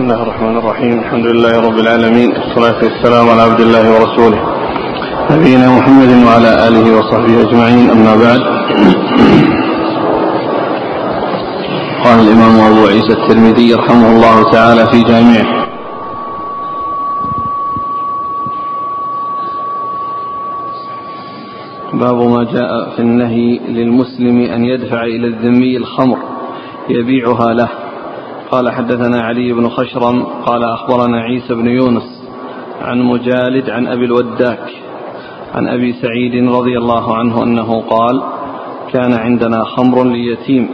بسم الله الرحمن الرحيم الحمد لله رب العالمين والصلاة والسلام على عبد الله ورسوله نبينا محمد وعلى آله وصحبه أجمعين أما بعد قال الإمام أبو عيسى الترمذي رحمه الله تعالى في جامعه باب ما جاء في النهي للمسلم أن يدفع إلى الذمي الخمر يبيعها له قال حدثنا علي بن خشرم قال أخبرنا عيسى بن يونس عن مجالد عن أبي الوداك عن أبي سعيد رضي الله عنه أنه قال كان عندنا خمر ليتيم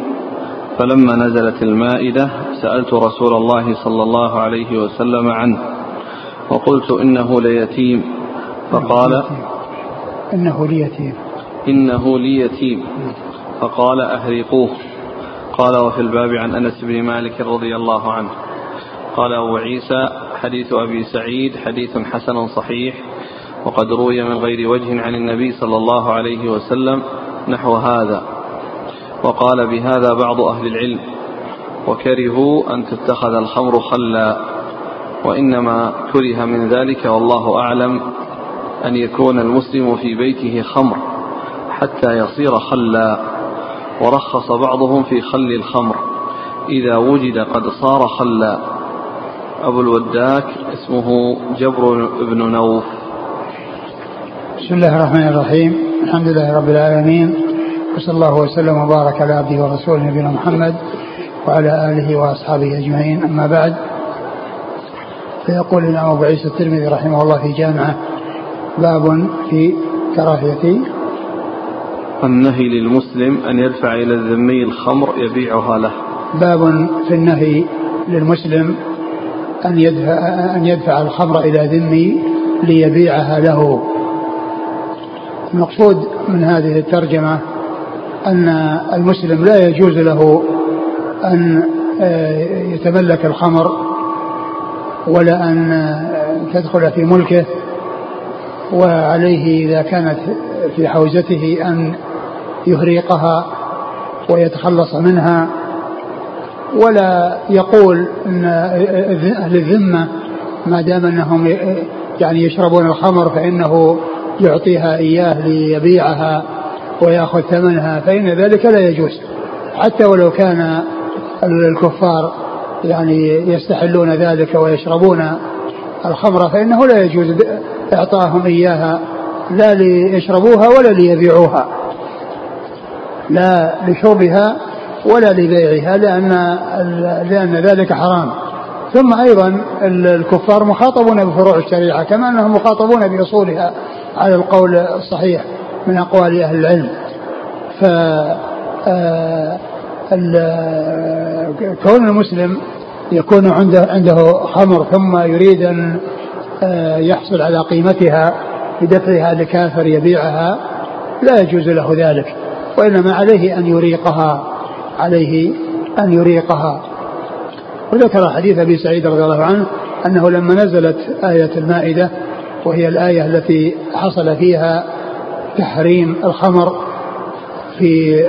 فلما نزلت المائدة سألت رسول الله صلى الله عليه وسلم عنه وقلت إنه ليتيم فقال إنه ليتيم. إنه ليتيم فقال أهرقوه. قال وفي الباب عن أنس بن مالك رضي الله عنه. قال أبو عيسى حديث أبي سعيد حديث حسن صحيح وقد روي من غير وجه عن النبي صلى الله عليه وسلم نحو هذا. وقال بهذا بعض أهل العلم وكرهوا أن تتخذ الخمر خلا وإنما كره من ذلك والله أعلم أن يكون المسلم في بيته خمر حتى يصير خلا. ورخص بعضهم في خل الخمر. إذا وجد قد صار خلا. أبو الوداك اسمه جبر بن نوف. بسم الله الرحمن الرحيم. الحمد لله رب العالمين. وصلى الله وسلم وبارك على عبده ورسوله نبينا محمد وعلى آله وأصحابه أجمعين. أما بعد فيقول الإمام أبو عيسى الترمذي رحمه الله في جامعة باب في كراهية النهي للمسلم أن يدفع إلى الذمي الخمر يبيعها له. باب في النهي للمسلم أن يدفع, أن يدفع الخمر إلى ذمي ليبيعها له. المقصود من هذه الترجمة أن المسلم لا يجوز له أن يتملك الخمر ولا أن تدخل في ملكه وعليه إذا كانت في حوزته أن يهريقها ويتخلص منها ولا يقول إن أهل الذمة ما دام أنهم يعني يشربون الخمر فإنه يعطيها إياه ليبيعها ويأخذ ثمنها فإن ذلك لا يجوز. حتى ولو كان الكفار يعني يستحلون ذلك ويشربون الخمر فإنه لا يجوز إعطاهم إياها لا ليشربوها ولا ليبيعوها. لا لشربها ولا لبيعها لأن لأن ذلك حرام. ثم أيضا الكفار مخاطبون بفروع الشريعة كما أنهم مخاطبون بأصولها على القول الصحيح من أقوال أهل العلم. ف كون المسلم يكون عنده عنده خمر ثم يريد أن يحصل على قيمتها بدفعها لكافر يبيعها لا يجوز له ذلك. وإنما عليه أن يريقها عليه أن يريقها. وذكر حديث أبي سعيد رضي الله عنه أنه لما نزلت آية المائدة وهي الآية التي حصل فيها تحريم الخمر في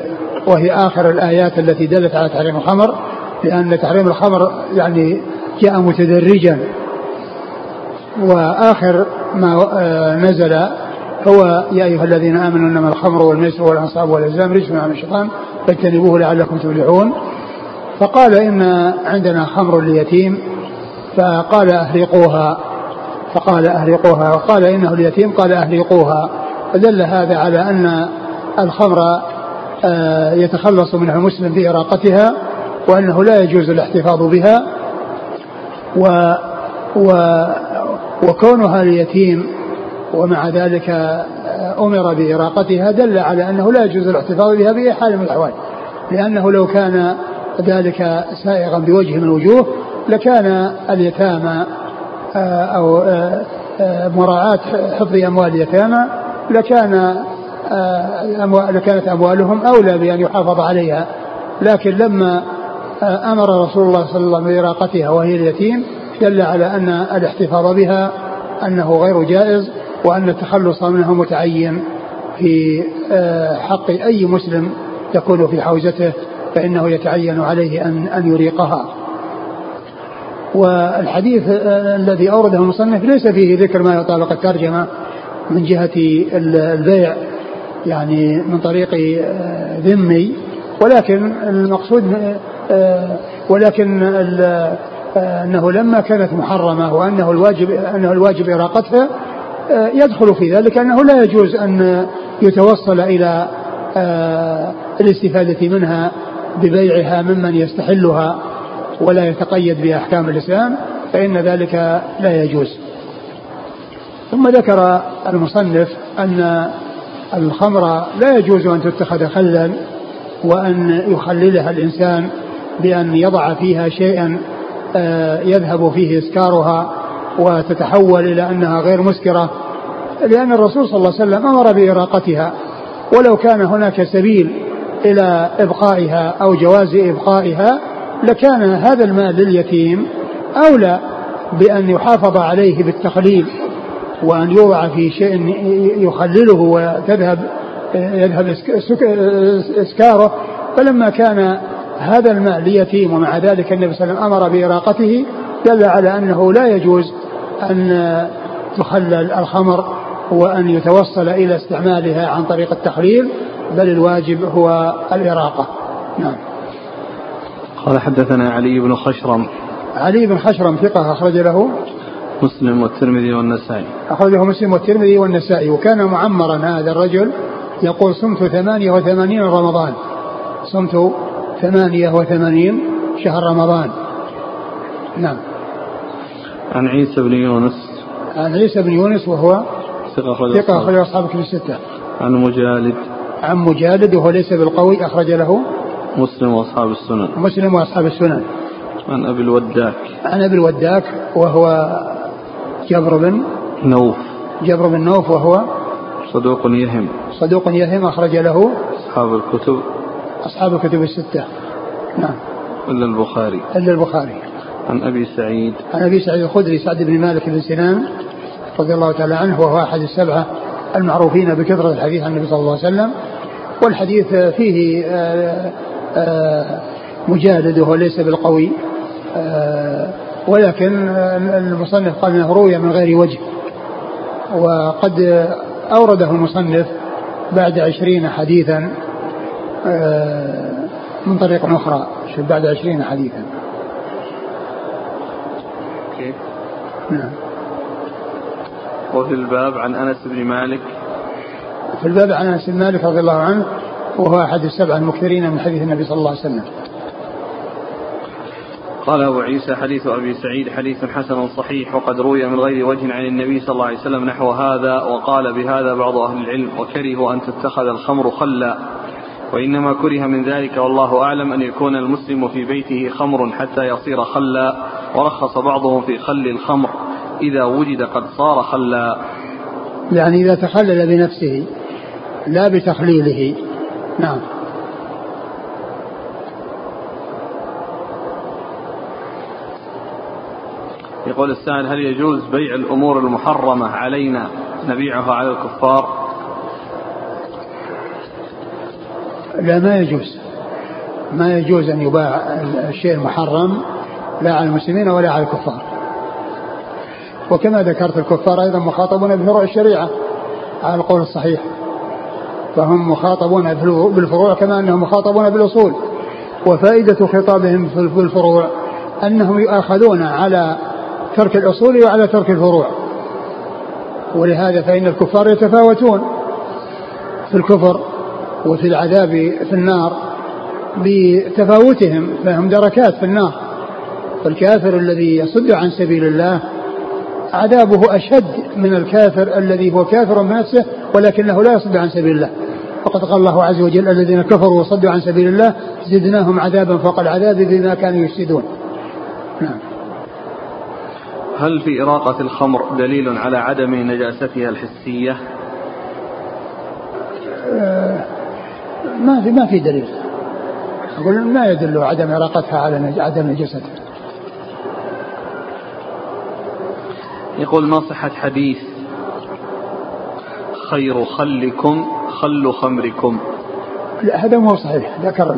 وهي آخر الآيات التي دلت على تحريم الخمر لأن تحريم الخمر يعني جاء متدرجا. وآخر ما نزل هو يا أيها الذين آمنوا إنما الخمر والميسر والأنصاب والأزلام رجس من الشيطان فاجتنبوه لعلكم تفلحون. فقال إن عندنا خمر ليتيم فقال أهرقوها. فقال أهرقوها. وقال إنه اليتيم قال أهرقوها. فدل هذا على أن الخمر يتخلص منها المسلم بإراقتها وأنه لا يجوز الاحتفاظ بها. و, و وكونها ليتيم ومع ذلك أمر بإراقتها دل على أنه لا يجوز الاحتفاظ بها بأي حال من الأحوال. لأنه لو كان ذلك سائغا بوجه من الوجوه لكان اليتامى أو مراعاة حفظ أموال اليتامى لكان لكانت أموالهم أولى بأن يحافظ عليها. لكن لما أمر رسول الله صلى الله عليه وسلم بإراقتها وهي اليتيم دل على أن الاحتفاظ بها أنه غير جائز وأن التخلص منها متعين في حق أي مسلم تكون في حوزته فإنه يتعين عليه أن أن يريقها. والحديث الذي أورده المصنف ليس فيه ذكر ما يطابق الترجمة من جهة البيع يعني من طريق ذمي ولكن المقصود ولكن أنه لما كانت محرمة وأنه الواجب أنه الواجب إراقتها يدخل في ذلك انه لا يجوز أن يتوصل إلى الاستفادة منها ببيعها ممن يستحلها ولا يتقيد بأحكام الإسلام فإن ذلك لا يجوز. ثم ذكر المصنف أن الخمر لا يجوز أن تتخذ خلا وأن يخللها الإنسان بأن يضع فيها شيئا آه، يذهب فيه إسكارها وتتحول إلى أنها غير مسكرة لأن الرسول صلى الله عليه وسلم أمر بإراقتها. ولو كان هناك سبيل إلى إبقائها أو جواز إبقائها لكان هذا المال لليتيم أولى بأن يحافظ عليه بالتخليل وأن يوضع في شيء يخلله وتذهب يذهب إسكاره. فلما كان هذا المال ليتيم ومع ذلك النبي صلى الله عليه وسلم أمر بإراقته دل على أنه لا يجوز أن تخلل الخمر وأن يتوصل إلى استعمالها عن طريق التخليل بل الواجب هو الإراقة. نعم. قال حدثنا علي بن خشرم. علي بن خشرم ثقة أخرج له مسلم والترمذي والنسائي. أخرجه مسلم والترمذي والنسائي. وكان معمرا هذا الرجل يقول صمت ثمانية وثمانين رمضان. صمت ثمانية وثمانين شهر رمضان. نعم. عن عيسى بن يونس. عن عيسى بن يونس وهو ثقة أخرج أصحاب كتب الستة. عن مجالد. عن مجالد وهو ليس بالقوي أخرج له مسلم وأصحاب السنن. مسلم وأصحاب السنن. عن أبي الوداك. عن أبي الوداك وهو جبر بن نوف. جبر بن نوف وهو صدوق يهم. صدوق يهم أخرج له أصحاب الكتب. أصحاب الكتب الستة. نعم. إلا البخاري. إلا البخاري. عن أبي سعيد. عن أبي سعيد الخدري سعد بن مالك بن سنان رضي الله تعالى عنه وهو أحد السبعة المعروفين بكثرة الحديث عن النبي صلى الله عليه وسلم. والحديث فيه آه، آه، مجالد وهو ليس بالقوي. آه، ولكن المصنف قال إنه روي من غير وجه. وقد أورده المصنف بعد عشرين حديثا من طريق أخرى. بعد عشرين حديثا. كيف؟ نعم وفي الباب عن أنس بن مالك في الباب عن أنس بن مالك رضي الله عنه وهو أحد السبعة المكثرين من حديث النبي صلى الله عليه وسلم. قال أبو عيسى حديث أبي سعيد حديث حسن صحيح وقد روي من غير وجه عن النبي صلى الله عليه وسلم نحو هذا وقال بهذا بعض أهل العلم وكرهوا أن تتخذ الخمر خلا وإنما كره من ذلك والله أعلم أن يكون المسلم في بيته خمر حتى يصير خلا ورخص بعضهم في خل الخمر. إذا وجد قد صار خلا. يعني إذا تخلل بنفسه لا بتخليله. نعم. يقول السائل هل يجوز بيع الأمور المحرمة علينا نبيعها على الكفار؟ لا ما يجوز. ما يجوز أن يباع الشيء المحرم لا على المسلمين ولا على الكفار. وكما ذكرت الكفار أيضا مخاطبون بفروع الشريعة على القول الصحيح. فهم مخاطبون بالفروع كما أنهم مخاطبون بالأصول. وفائدة خطابهم في الفروع أنهم يؤاخذون على ترك الأصول وعلى ترك الفروع. ولهذا فإن الكفار يتفاوتون في الكفر وفي العذاب في النار بتفاوتهم فهم دركات في النار. فالكافر الذي يصد عن سبيل الله عذابه أشد من الكافر الذي هو كافر بنفسه ولكنه لا يصد عن سبيل الله وقد قال الله عز وجل الذين كفروا وصدوا عن سبيل الله زدناهم عذابا فوق العذاب بما كانوا يفسدون نعم هل في إراقة الخمر دليل على عدم نجاستها الحسية؟ آه، ما في ما في دليل. أقول ما يدل عدم إراقتها على عدم نجاستها. يقول ما صحة حديث؟ خير خلكم خل خمركم. لا هذا مو صحيح. ذكر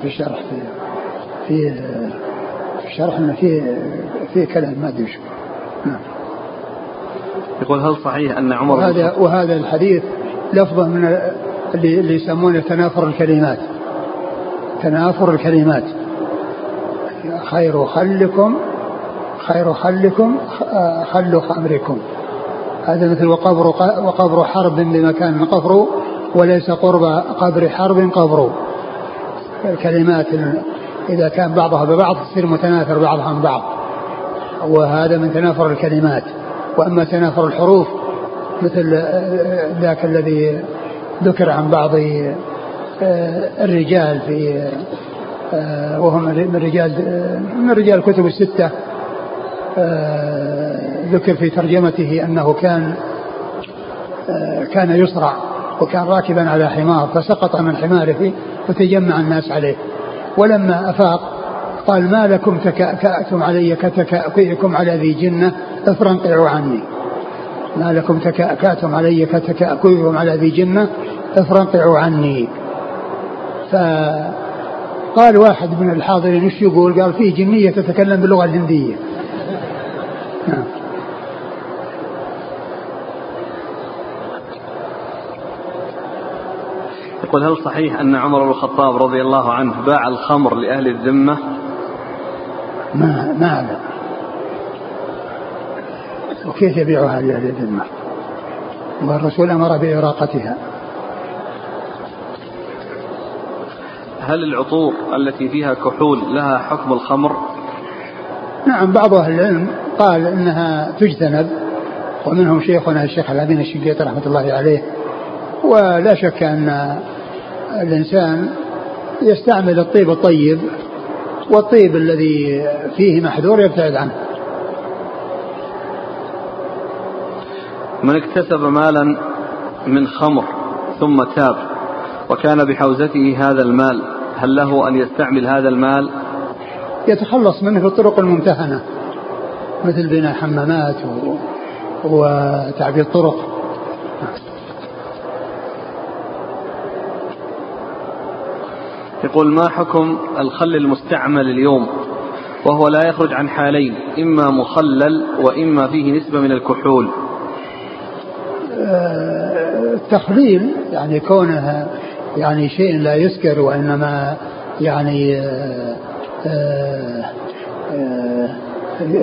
في الشرح في في الشرح إنه فيه فيه كلام ما أدري نعم. يقول هل صحيح أن عمر وهذا وهذا الحديث لفظه من اللي, اللي يسمونه تنافر الكلمات. تنافر الكلمات. خير خلكم خير خلكم خل خمركم. هذا مثل وقبر وقبر حرب بمكان قبر وليس قرب قبر حرب قبر الكلمات إذا كان بعضها ببعض تصير متناثر بعضها عن بعض. وهذا من تنافر الكلمات. وأما تنافر الحروف مثل ذاك الذي ذكر عن بعض آه، الرجال في آه، وهم من رجال من رجال الكتب الستة. ذكر في ترجمته أنه كان كان يصرع وكان راكبا على حمار فسقط من حماره وتجمع الناس عليه. ولما أفاق قال ما لكم تكأكأتم علي كتكأكئكم على ذي جنة؟ أفرنقعوا عني. ما لكم تكأكأتم علي كتكأكئكم على ذي جنة؟ أفرنقعوا عني. فقال واحد من الحاضرين إيش يقول؟ قال فيه جنية تتكلم باللغة الهندية. نعم. يقول هل صحيح أن عمر بن الخطاب رضي الله عنه باع الخمر لأهل الذمة؟ ما ما أعلم. وكيف يبيعها لأهل الذمة؟ والرسول أمر بإراقتها. هل العطور التي فيها كحول لها حكم الخمر؟ نعم بعض أهل العلم قال إنها تجتنب ومنهم شيخنا الشيخ الأمين الشنقيطي رحمة الله عليه ولا شك أن الإنسان يستعمل الطيب الطيب والطيب الذي فيه محذور يبتعد عنه. من اكتسب مالا من خمر ثم تاب وكان بحوزته هذا المال هل له أن يستعمل هذا المال؟ يتخلص منه بالطرق الممتهنة. مثل بناء حمامات وتعبير طرق. يقول ما حكم الخل المستعمل اليوم وهو لا يخرج عن حالين إما مخلل وإما فيه نسبة من الكحول؟ التخليل يعني كونه يعني شيء لا يسكر وإنما يعني آه، آه، آه،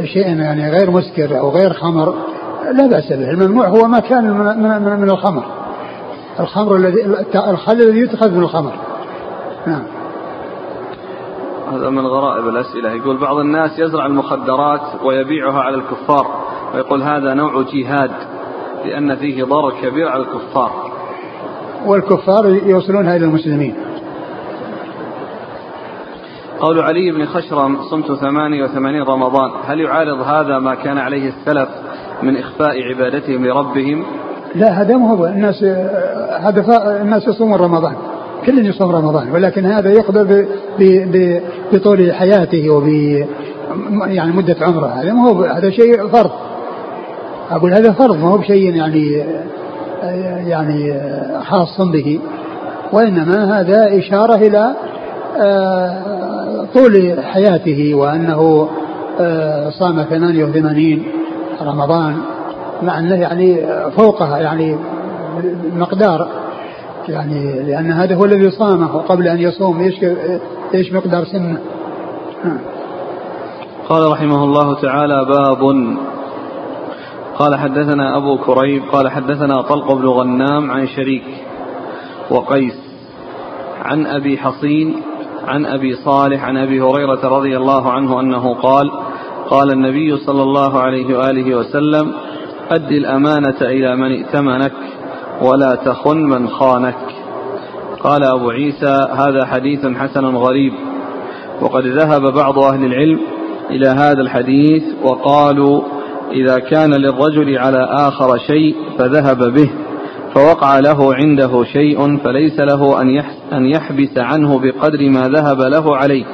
شيء يعني غير مسكر أو غير خمر لا بأس به. الممنوع هو ما كان من, من الخمر. الخمر الذي الخل الذي يتخذ من الخمر. نعم. هذا من غرائب الأسئلة. يقول بعض الناس يزرع المخدرات ويبيعها على الكفار ويقول هذا نوع جهاد لأن فيه ضرر كبير على الكفار. والكفار يوصلونها إلى المسلمين. قول علي بن خشرم صمت ثمانية وثمانين رمضان هل يعارض هذا ما كان عليه السلف من إخفاء عبادتهم لربهم؟ لا هذا ما هو. الناس هذا الناس يصومون رمضان. كل يصوم رمضان ولكن هذا يقدر بطول حياته وب يعني مدة عمره. هذا ما هو هذا شيء فرض. أقول هذا فرض ما هو بشيء يعني يعني خاص به. وإنما هذا إشارة إلى آه، طول حياته وأنه آه، صام 88 رمضان مع أنه يعني فوقها يعني مقدار يعني لأن هذا هو الذي صامه وقبل أن يصوم إيش إيش مقدار سنه؟ قال رحمه الله تعالى باب. قال حدثنا أبو كريب قال حدثنا طلق بن غنام عن شريك وقيس عن أبي حصين عن أبي صالح عن أبي هريرة رضي الله عنه أنه قال قال النبي صلى الله عليه وآله وسلم أد الأمانة إلى من ائتمنك ولا تخن من خانك. قال أبو عيسى هذا حديث حسن غريب. وقد ذهب بعض أهل العلم إلى هذا الحديث وقالوا إذا كان للرجل على آخر شيء فذهب به. فوقع له عنده شيء فليس له أن يحبس عنه بقدر ما ذهب له عليه.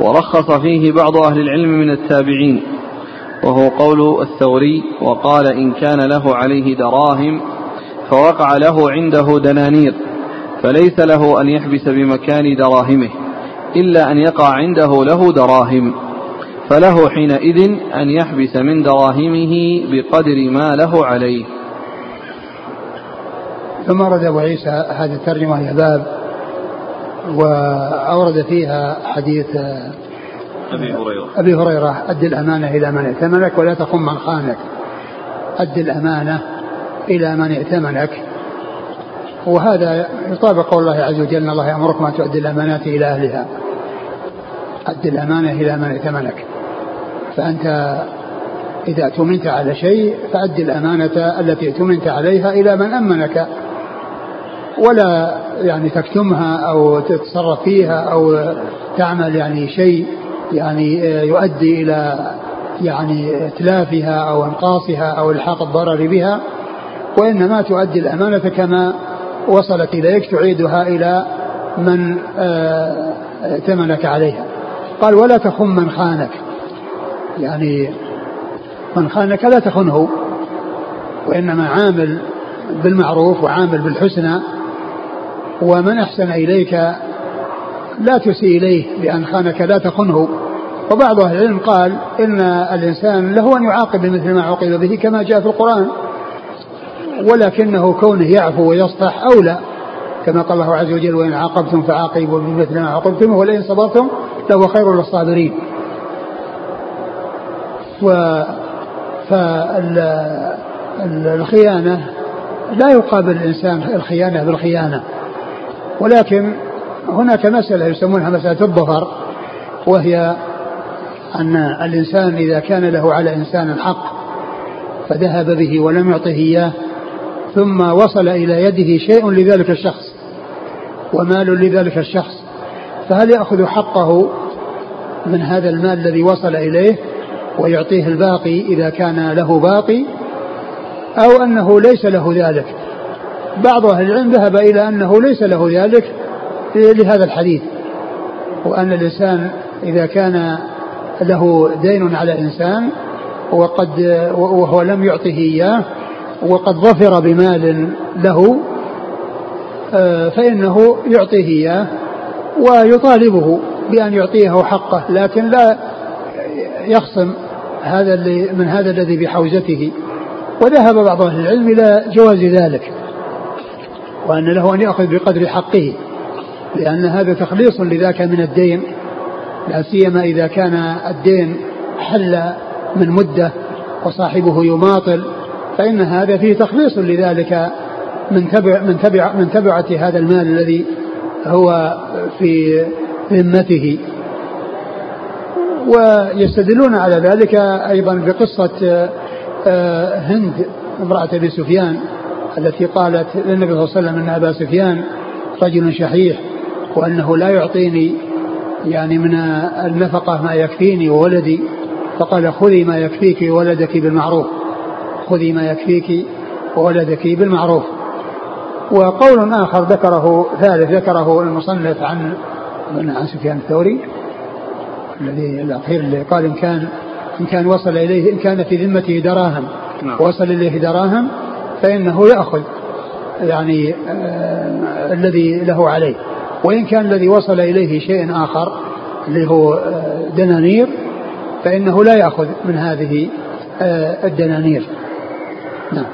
ورخص فيه بعض أهل العلم من التابعين. وهو قول الثوري وقال إن كان له عليه دراهم فوقع له عنده دنانير فليس له أن يحبس بمكان دراهمه إلا أن يقع عنده له دراهم. فله حينئذ أن يحبس من دراهمه بقدر ما له عليه. ثم ورد أبو عيسى هذه الترجمة هي باب وأورد فيها حديث أبي هريرة أبي هريرة أد الأمانة إلى من ائتمنك ولا تخن من خانك أد الأمانة إلى من ائتمنك وهذا يطابق قول الله عز وجل إن الله يأمركم أن تؤدي الأمانات إلى أهلها. أد الأمانة إلى من ائتمنك. فأنت إذا اؤتمنت على شيء فأد الأمانة التي اؤتمنت عليها إلى من أمنك. ولا يعني تكتمها أو تتصرف فيها أو تعمل يعني شيء يعني يؤدي إلى يعني إتلافها أو إنقاصها أو إلحاق الضرر بها وإنما تؤدي الأمانة كما وصلت إليك تعيدها إلى من ائتمنك آه، عليها. قال ولا تخن من خانك. يعني من خانك لا تخنه وإنما عامل بالمعروف وعامل بالحسنى ومن أحسن إليك لا تسيء إليه لأن خانك لا تخنه. وبعض أهل العلم قال إن الإنسان له أن يعاقب بمثل ما عوقب به كما جاء في القرآن ولكنه كونه يعفو ويصفح أولى كما قال الله عز وجل وإن عاقبتم فعاقبوا بمثل ما عاقبتم ولئن صبرتم لهو خير للصابرين. و فالخيانة لا يقابل الإنسان الخيانة بالخيانة. ولكن هناك مسألة يسمونها مسألة الظفر وهي أن الإنسان إذا كان له على إنسان حق فذهب به ولم يعطه إياه ثم وصل إلى يده شيء لذلك الشخص ومال لذلك الشخص فهل يأخذ حقه من هذا المال الذي وصل إليه ويعطيه الباقي إذا كان له باقي أو أنه ليس له ذلك؟ بعض أهل العلم ذهب إلى أنه ليس له ذلك لهذا الحديث وأن الإنسان إذا كان له دين على إنسان وقد وهو لم يعطه إياه وقد ظفر بمال له آه، فإنه يعطيه إياه ويطالبه بأن يعطيه حقه لكن لا يخصم هذا من هذا الذي بحوزته. وذهب بعض أهل العلم إلى جواز ذلك. وأن له أن يأخذ بقدر حقه لأن هذا تخليص لذاك من الدين لا سيما إذا كان الدين حل من مدة وصاحبه يماطل فإن هذا فيه تخليص لذلك من تبع من تبع من تبعة هذا المال الذي هو في ذمته. ويستدلون على ذلك أيضا بقصة آه، هند امرأة أبي سفيان التي قالت للنبي صلى الله عليه وسلم أن أبا سفيان رجل شحيح وأنه لا يعطيني يعني من النفقة ما يكفيني وولدي فقال خذي ما يكفيك وولدك بالمعروف خذي ما يكفيك وولدك بالمعروف وقول آخر ذكره ثالث ذكره المصنف عن عن سفيان الثوري الذي الأخير اللي قال إن كان إن كان وصل إليه إن كان في ذمته دراهم نعم. وصل إليه دراهم فإنه يأخذ يعني آه الذي له عليه. وإن كان الذي وصل إليه شيء آخر اللي هو آه دنانير فإنه لا يأخذ من هذه آه الدنانير. نعم.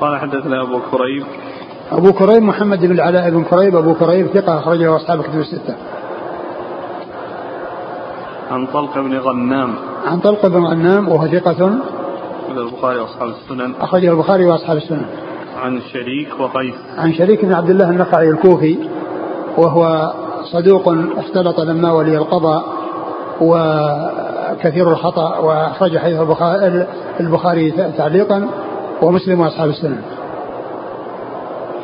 قال حدثنا أبو كريب. أبو كريب محمد بن العلاء بن كريب. أبو كريب ثقة أخرجه أصحاب الكتب الستة. عن طلق بن غنام. عن طلق بن غنام وهو ثقة البخاري وأصحاب السنن. أخرجه البخاري وأصحاب السنن. عن شريك وقيس. عن شريك بن عبد الله النخعي الكوفي وهو صدوق اختلط لما ولي القضاء وكثير الخطأ وأخرج حديث البخاري تعليقا ومسلم وأصحاب السنن.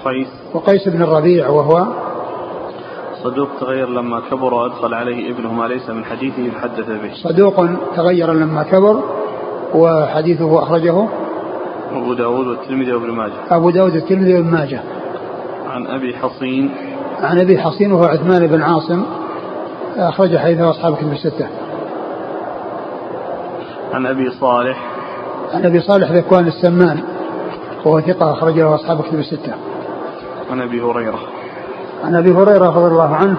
قيس. وقيس بن الربيع وهو صدوق تغير لما كبر وأدخل عليه ابنه ما ليس من حديثه فحدث به. صدوق تغير لما كبر وحديثه أخرجه أبو داود والترمذي وابن ماجه. أبو داود والترمذي وابن ماجه. عن أبي حصين. عن أبي حصين وهو عثمان بن عاصم. أخرج حديثه أصحاب كتب الستة. عن أبي صالح. عن أبي صالح ذكوان السمان. وهو ثقة أخرجه أصحاب كتب الستة. عن أبي هريرة. عن أبي هريرة رضي الله عنه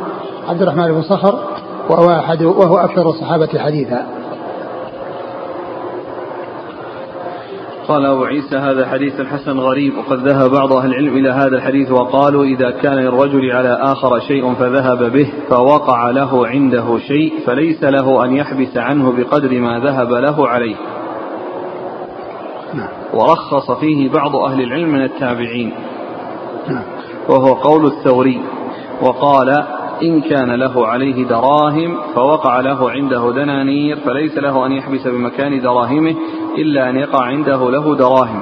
عبد الرحمن بن صخر وهو أحد وهو أكثر الصحابة حديثا. قال أبو عيسى هذا حديث حسن غريب وقد ذهب بعض أهل العلم إلى هذا الحديث وقالوا إذا كان للرجل على آخر شيء فذهب به فوقع له عنده شيء فليس له أن يحبس عنه بقدر ما ذهب له عليه نعم. ورخص فيه بعض أهل العلم من التابعين نعم. وهو قول الثوري وقال إن كان له عليه دراهم فوقع له عنده دنانير فليس له أن يحبس بمكان دراهمه إلا أن يقع عنده له دراهم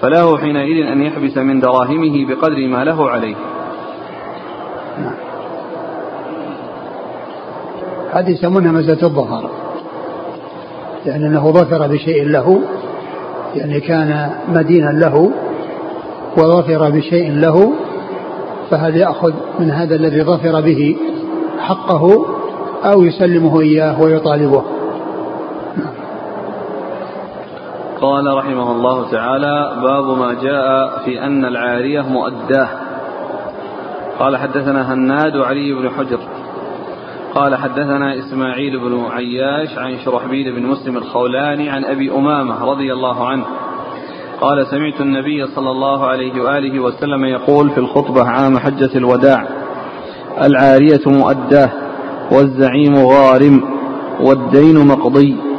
فله حينئذ أن يحبس من دراهمه بقدر ما له عليه. هذه يسمونها مزة الظهر يعني أنه ظفر بشيء له يعني كان مدينا له وظفر بشيء له فهل يأخذ من هذا الذي ظفر به حقه أو يسلمه إياه ويطالبه. قال رحمه الله تعالى باب ما جاء في أن العارية مؤداة. قال حدثنا هناد وعلي بن حجر. قال حدثنا إسماعيل بن عياش عن شرحبيل بن مسلم الخولاني عن أبي أمامة رضي الله عنه. قال سمعت النبي صلى الله عليه وآله وسلم يقول في الخطبة عام حجة الوداع العارية مؤداة والزعيم غارم والدين مقضي.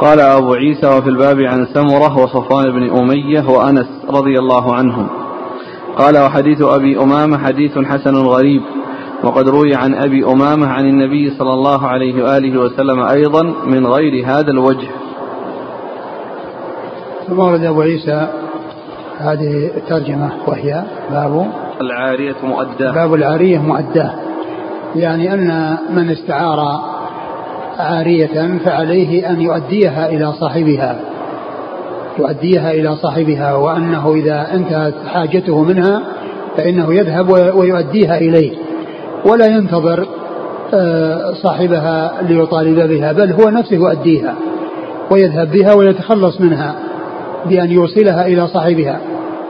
قال أبو عيسى وفي الباب عن سمرة وصفوان بن أمية وأنس رضي الله عنهم. قال وحديث أبي أمامة حديث حسن غريب وقد روي عن أبي أمامة عن النبي صلى الله عليه وآله وسلم أيضا من غير هذا الوجه. ثم ورد أبو عيسى هذه الترجمة وهي باب العارية مؤداة. باب العارية مؤداة يعني أن من استعار عارية فعليه أن يؤديها إلى صاحبها يؤديها إلى صاحبها وأنه إذا انتهت حاجته منها فإنه يذهب ويؤديها إليه. ولا ينتظر آه، صاحبها ليطالب بها بل هو نفسه يؤديها ويذهب بها ويتخلص منها بأن يوصلها إلى صاحبها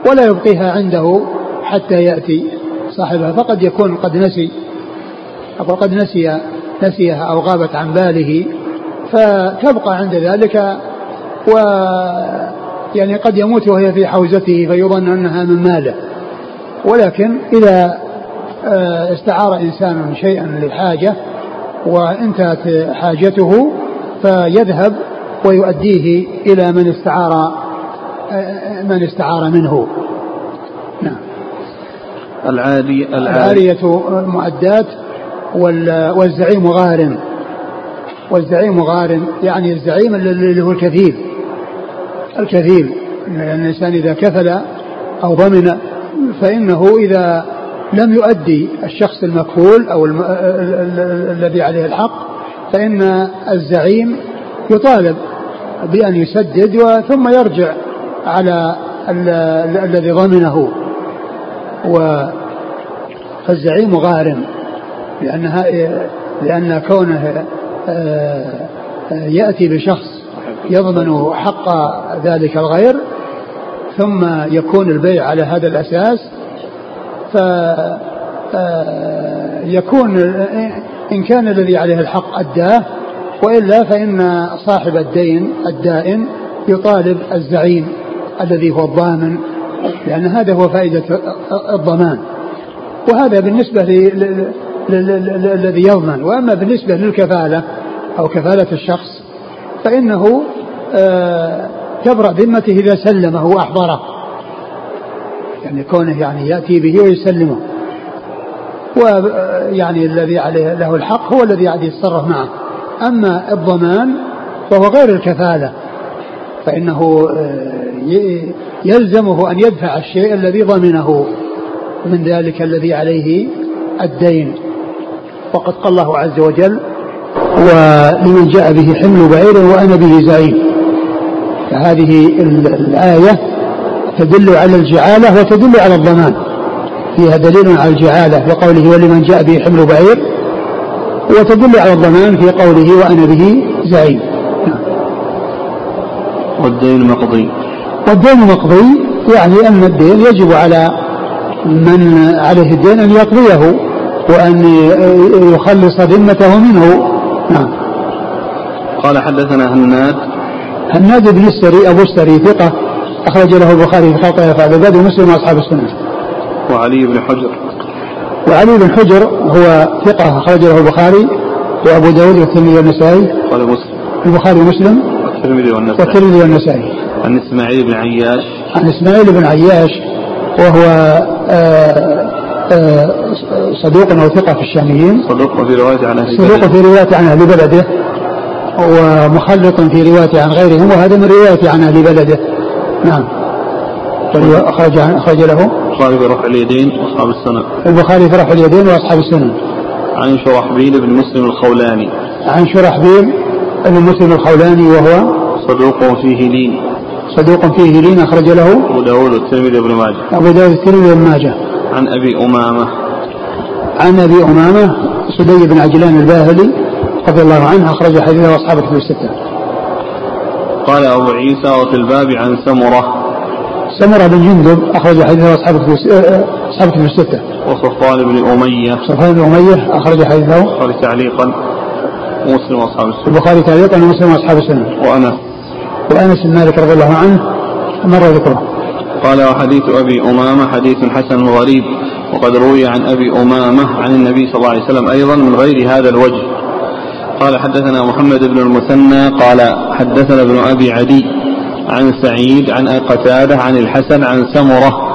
ولا يبقيها عنده حتى يأتي صاحبها فقد يكون قد نسي أو قد نسي نسيها أو غابت عن باله فتبقى عند ذلك و يعني قد يموت وهي في حوزته فيظن أنها من ماله. ولكن إذا آه، استعار إنسان شيئا للحاجة وانتهت حاجته فيذهب ويؤديه إلى من استعار من استعار منه. نعم. العالي العارية مؤدات والزعيم غارم. والزعيم غارم يعني الزعيم اللي هو الكفيل الكفيل لأن الإنسان إذا كفل أو ضمن فإنه إذا لم يؤدي الشخص المكفول أو الذي عليه الحق فإن الزعيم يطالب بأن يسدد ثم يرجع على الذي ضمنه. فالزعيم غارم. لأنها لأن كونه آه، يأتي بشخص يضمن حق ذلك الغير ثم يكون البيع على هذا الأساس فيكون آه، إن كان الذي عليه الحق أداه وإلا فإن صاحب الدين الدائن يطالب الزعيم الذي هو الضامن لأن هذا هو فائدة الضمان. وهذا بالنسبة للذي يضمن. وأما بالنسبة للكفالة أو كفالة الشخص فإنه آه، تبرأ ذمته إذا سلمه وأحضره. يعني كونه يعني يأتي به ويسلمه. ويعني الذي عليه له الحق هو الذي يعني يتصرف معه. أما الضمان فهو غير الكفالة. فإنه آه، يلزمه أن يدفع الشيء الذي ضمنه. من ذلك الذي عليه الدين. وقد قال الله عز وجل ولمن جاء به حمل بعير وأنا به زعيم. فهذه الآية تدل على الجعالة وتدل على الضمان. فيها دليل على الجعالة بقوله ولمن جاء به حمل بعير وتدل على الضمان في قوله وأنا به زعيم. والدين مقضي. والدين مقضي يعني أن الدين يجب على من عليه الدين أن يقضيه. وأن يخلص ذمته منه. نعم. قال حدثنا هناد. هناد بن السري أبو السري ثقة أخرج له البخاري في خلق أفعال العباد ومسلم وأصحاب السنة. وعلي بن حجر. وعلي بن حجر هو ثقة أخرج له البخاري وأبو داود والترمذي والنسائي. قال مسلم. البخاري ومسلم. والترمذي والنسائي. والترمذي والنسائي. عن إسماعيل بن عياش. عن إسماعيل بن عياش وهو آآ آآ صدوق أو ثقة في الشاميين. صدوق في رواية عن أهل صدوق في رواية عن أهل بلده. ومخلط في رواية عن غيرهم وهذا من رواية عن أهل بلده. نعم. أخرج أخرج له. البخاري في رفع اليدين وأصحاب السنن. البخاري في رفع اليدين وأصحاب السنن. عن شرحبيل بن مسلم الخولاني. عن شرحبيل بن مسلم الخولاني وهو صدوق فيه لين صدوق فيه لين أخرج له. أبو داود والترمذي بن ماجه. أبو داود الترمذي بن ماجه. عن أبي أمامة. عن أبي أمامة سدي بن عجلان الباهلي رضي الله عنه أخرج حديثه أصحاب الكتب الستة. قال أبو عيسى وفي الباب عن سمرة. سمرة بن جندب أخرج حديثه أصحاب الكتب أصحاب الكتب الستة. وصفوان بن أمية. صفوان بن أمية أخرج حديثه. البخاري تعليقا ومسلم وأصحاب السنة. البخاري تعليقا ومسلم وأصحاب السنة. وأنس. وأنس بن مالك رضي الله عنه مر ذكره. قال وحديث أبي أمامة حديث حسن غريب وقد روي عن أبي أمامة عن النبي صلى الله عليه وسلم أيضا من غير هذا الوجه. قال حدثنا محمد بن المثنى قال حدثنا ابن أبي عدي عن سعيد عن قتادة عن الحسن عن سمرة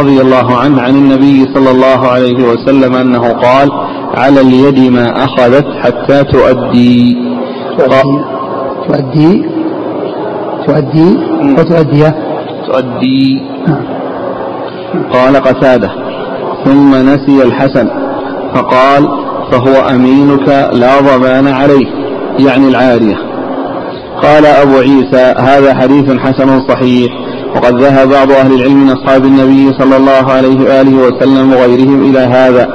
رضي الله عنه عن النبي صلى الله عليه وسلم أنه قال على اليد ما أخذت حتى تؤدي. تؤدي. تؤدي. وتؤدي تؤدي. قال قتادة ثم نسي الحسن فقال فهو أمينك لا ضمان عليه يعني العارية. قال أبو عيسى هذا حديث حسن صحيح وقد ذهب بعض أهل العلم من أصحاب النبي صلى الله عليه وآله وسلم وغيرهم إلى هذا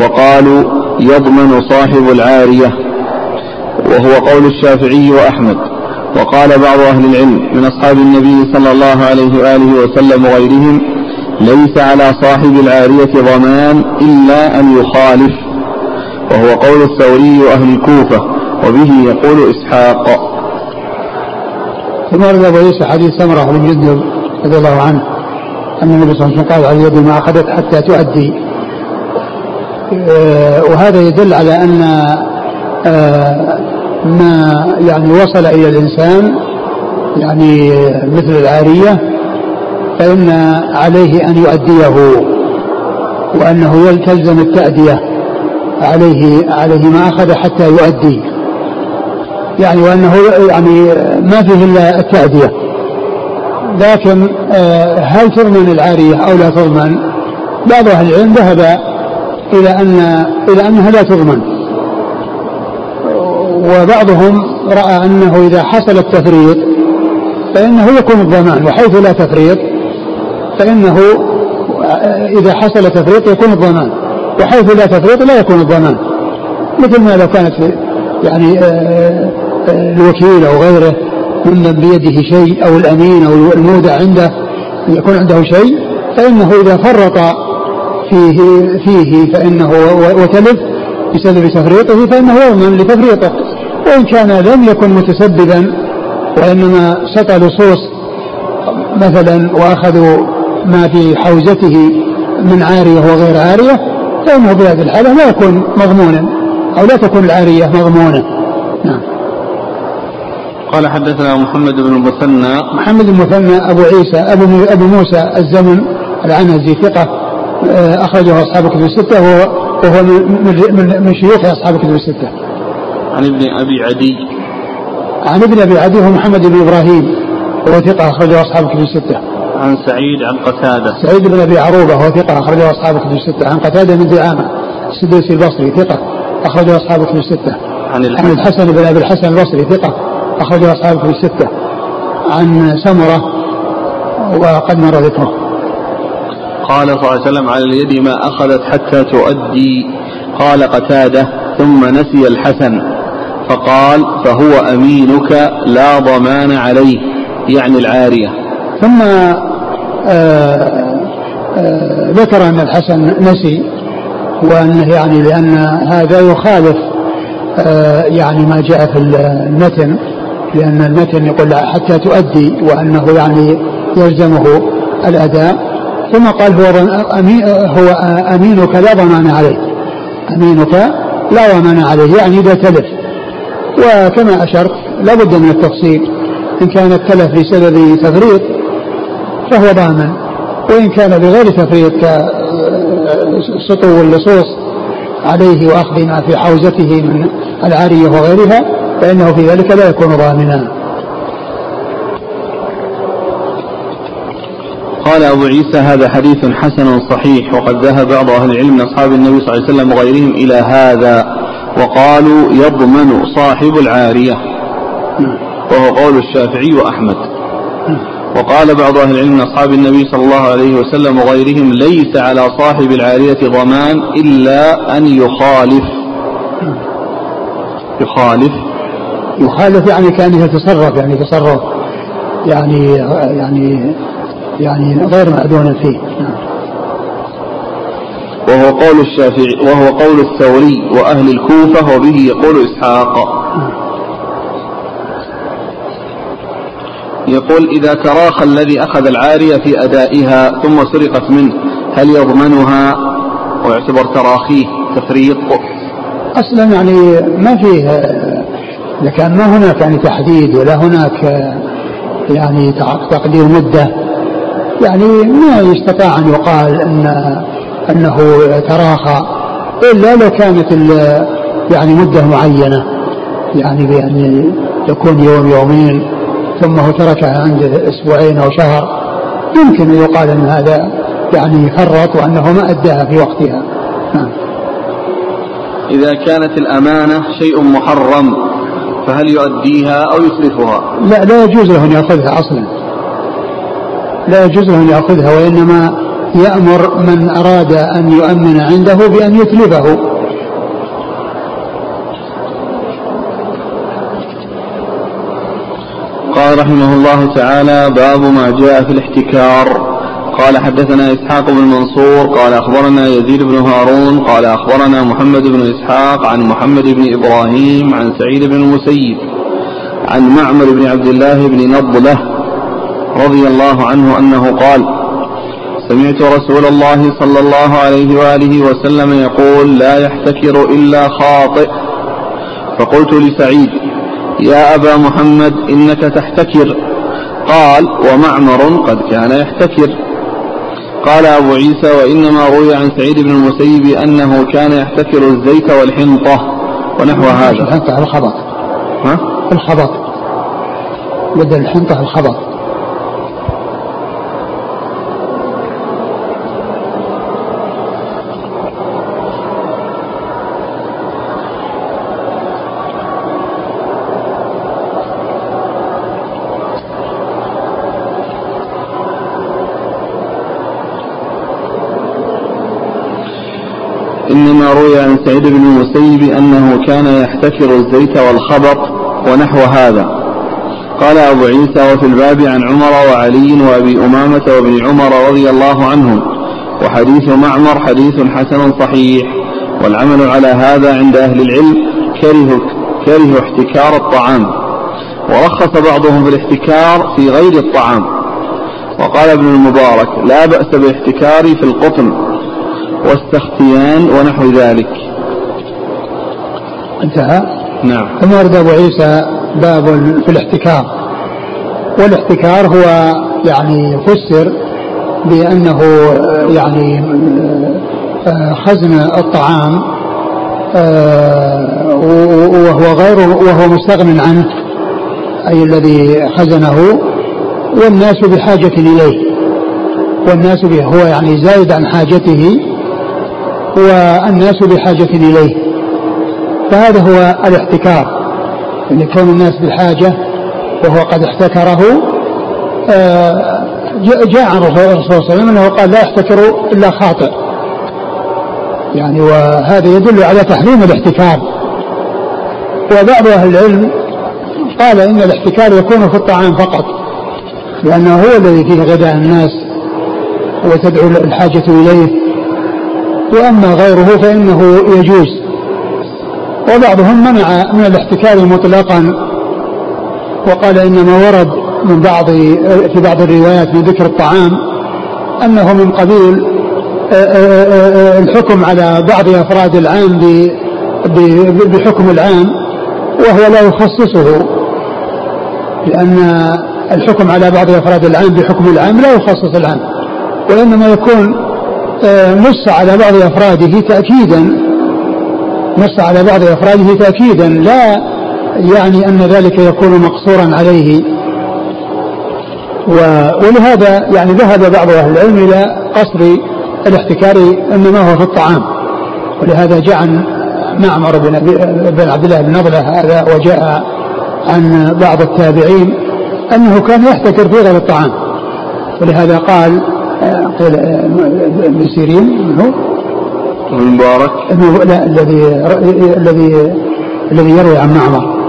وقالوا يضمن صاحب العارية وهو قول الشافعي وأحمد. وقال بعض أهل العلم من أصحاب النبي صلى الله عليه وآله وسلم وغيرهم ليس على صاحب العارية ضمان إلا أن يخالف وهو قول الثوري وأهل الكوفة وبه يقول إسحاق. ثم ورد أبو عيسى حديث سمرة بن جندب رضي الله عنه أن النبي صلى الله عليه وسلم قال على اليد ما أخذت حتى تؤدي. وهذا يدل على أن ما يعني وصل إلى الإنسان يعني مثل العارية فإن عليه أن يؤديه وأنه تلزم التأدية عليه عليه ما أخذ حتى يؤدي. يعني وأنه يعني ما فيه إلا التأدية. لكن هل تضمن العارية أو لا تضمن؟ بعض أهل العلم ذهب إلى أن إلى أنها لا تضمن. وبعضهم رأى أنه إذا حصل التفريط فإنه يكون الضمان وحيث لا تفريط فإنه إذا حصل تفريط يكون الضمان وحيث لا تفريط لا يكون الضمان. مثل ما لو كانت يعني الوكيل أو غيره ممن بيده شيء أو الأمين أو المودع عنده يكون عنده شيء فإنه إذا فرط فيه فيه فإنه وتلف بسبب تفريطه فإنه يضمن لتفريطه وإن كان لم يكن متسببا وإنما سطى لصوص مثلا وأخذوا ما في حوزته من عارية وغير عارية فإنه بهذه الحالة لا يكون مضمونا أو لا تكون العارية مضمونة نعم. قال حدثنا محمد بن المثنى. محمد المثنى أبو عيسى أبو, أبو موسى الزمن العنزي ثقة أخرجه أصحاب الكتب الستة وهو, وهو من, من, شيوخ أصحاب الكتب الستة. عن ابن أبي عدي. عن ابن أبي عدي هو محمد بن إبراهيم وهو ثقة أخرجه أصحاب الكتب الستة. عن سعيد عن قتادة. سعيد بن أبي عروبة وهو ثقة أخرجه أصحاب الكتب الستة. عن قتادة بن دعامة السدوسي البصري ثقة أخرجه أصحاب الكتب الستة. عن عن الحسن بن أبي الحسن البصري ثقة أخرجه أصحاب الكتب الستة. عن سمرة وقد مر ذكره. قال صلى الله عليه وسلم على اليد ما أخذت حتى تؤدي. قال قتادة ثم نسي الحسن. فقال فهو أمينك لا ضمان عليه يعني العارية. ثم آآ آآ ذكر أن الحسن نسي وأنه يعني لأن هذا يخالف آه، يعني ما جاء في المتن. لأن المتن يقول حتى تؤدي وأنه يعني يلزمه الأداء. ثم قال هو هو أمينك لا ضمان عليه أمينك لا ضمان عليه يعني إذا تلف وكما أشرت لا بد من التفصيل. إن كان التلف بسبب تفريط فهو ضامن وإن كان بغير تفريط كسطو اللصوص عليه وأخذ ما في حوزته من العارية وغيرها فإنه في ذلك لا يكون ضامنا قال أبو عيسى هذا حديث حسن صحيح وقد ذهب بعض أهل العلم من أصحاب النبي صلى الله عليه وسلم وغيرهم إلى هذا وقالوا يضمن صاحب العارية وهو قول الشافعي وأحمد. وقال بعض أهل العلم من أصحاب النبي صلى الله عليه وسلم وغيرهم ليس على صاحب العارية ضمان إلا أن يخالف. يخالف. يخالف يعني كأنه يتصرف يعني تصرف يعني يعني يعني غير مأذون فيه. وهو قول الشافعي وهو قول الثوري وأهل الكوفة وبه يقول إسحاق. يقول إذا تراخى الذي أخذ العارية في أدائها ثم سرقت منه هل يضمنها؟ ويعتبر تراخيه تفريط أصلا يعني ما فيه لكن ما هناك يعني تحديد ولا هناك يعني تقدير مدة يعني ما يستطاع أن يقال أن أنه تراخى إلا لو كانت يعني مدة معينة يعني بأن يكون يوم يومين ثم هو تركها عند أسبوعين أو شهر يمكن أن يقال أن هذا يعني فرط وأنه ما أداها في وقتها. نعم. إذا كانت الأمانة شيء محرم فهل يؤديها أو يتلفها لا لا يجوز له أن يأخذها أصلا. لا يجوز له أن يأخذها وإنما يأمر من أراد أن يؤمن عنده بأن يتلفه قال رحمه الله تعالى باب ما جاء في الاحتكار. قال حدثنا إسحاق بن منصور قال أخبرنا يزيد بن هارون قال أخبرنا محمد بن إسحاق عن محمد بن إبراهيم عن سعيد بن المسيب عن معمر بن عبد الله بن نضلة رضي الله عنه أنه قال سمعت رسول الله صلى الله عليه وآله وسلم يقول لا يحتكر إلا خاطئ. فقلت لسعيد يا أبا محمد إنك تحتكر. قال ومعمر قد كان يحتكر. قال أبو عيسى وإنما روي عن سعيد بن المسيب أنه كان يحتكر الزيت والحنطة ونحو هذا. الحنطة الخبط. ها؟ الخبط. بدل الحنطة الخبط إنما روي عن سعيد بن المسيب أنه كان يحتكر الزيت والخبط ونحو هذا. قال أبو عيسى وفي الباب عن عمر وعلي وأبي أمامة وابن عمر رضي الله عنهم. وحديث معمر حديث حسن صحيح. والعمل على هذا عند أهل العلم كره كره احتكار الطعام. ورخص بعضهم في الاحتكار في غير الطعام. وقال ابن المبارك لا بأس بالاحتكار في القطن واستختيان ونحو ذلك. انتهى. نعم. ثم ورد أبو عيسى باب في الاحتكار. والاحتكار هو يعني فسر بأنه يعني خزن الطعام وهو غير وهو مستغن عنه أي الذي خزنه. والناس بحاجة إليه. والناس به هو يعني زايد عن حاجته والناس بحاجة إليه. فهذا هو الاحتكار أن يكون الناس بحاجة وهو قد احتكره آه، جاء عن الرسول صلى الله عليه وسلم أنه قال لا يحتكر إلا خاطئ. يعني وهذا يدل على تحريم الاحتكار. وبعض أهل العلم قال إن الاحتكار يكون في الطعام فقط لأنه هو الذي فيه غذاء الناس وتدعو الحاجة إليه وأما غيره فإنه يجوز. وبعضهم منع من الاحتكار مطلقا. وقال إنما ورد من بعض في بعض الروايات من ذكر الطعام أنه من قبيل آه، آه، آه، الحكم على بعض أفراد العام بحكم العام وهو لا يخصصه لأن الحكم على بعض أفراد العام بحكم العام لا يخصص العام وإنما يكون نص على بعض أفراده تأكيدا نص على بعض أفراده تأكيدا لا يعني أن ذلك يكون مقصورا عليه. ولهذا يعني ذهب بعض أهل العلم إلى قصر الاحتكار إنما هو في الطعام. ولهذا جاء عن معمر بن, عبد الله بن نضلة هذا وجاء عن بعض التابعين أنه كان يحتكر في غير الطعام. ولهذا قال قيل ابن سيرين هو؟ المبارك. لا الذي الذي الذي يروي عن معمر.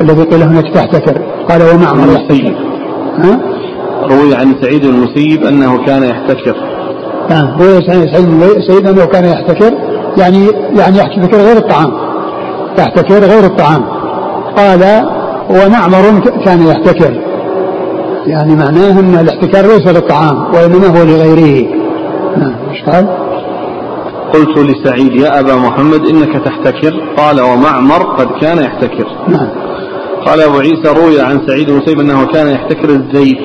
الذي قيل هناك تحتكر. قال ومعمر المسيب ها؟ روي عن سعيد المسيب أنه كان يحتكر. نعم روي عن سعيد المسيب أنه كان يحتكر. يعني يعني يحتكر غير الطعام. يحتكر غير الطعام. قال ومعمر كان يحتكر. يعني معناه أن الاحتكار ليس للطعام وإنما هو لغيره. نعم إيش قال؟ قلت لسعيد يا أبا محمد إنك تحتكر. قال ومعمر قد كان يحتكر. نعم. قال أبو عيسى روي عن سعيد بن مسيب أنه كان يحتكر الزيت.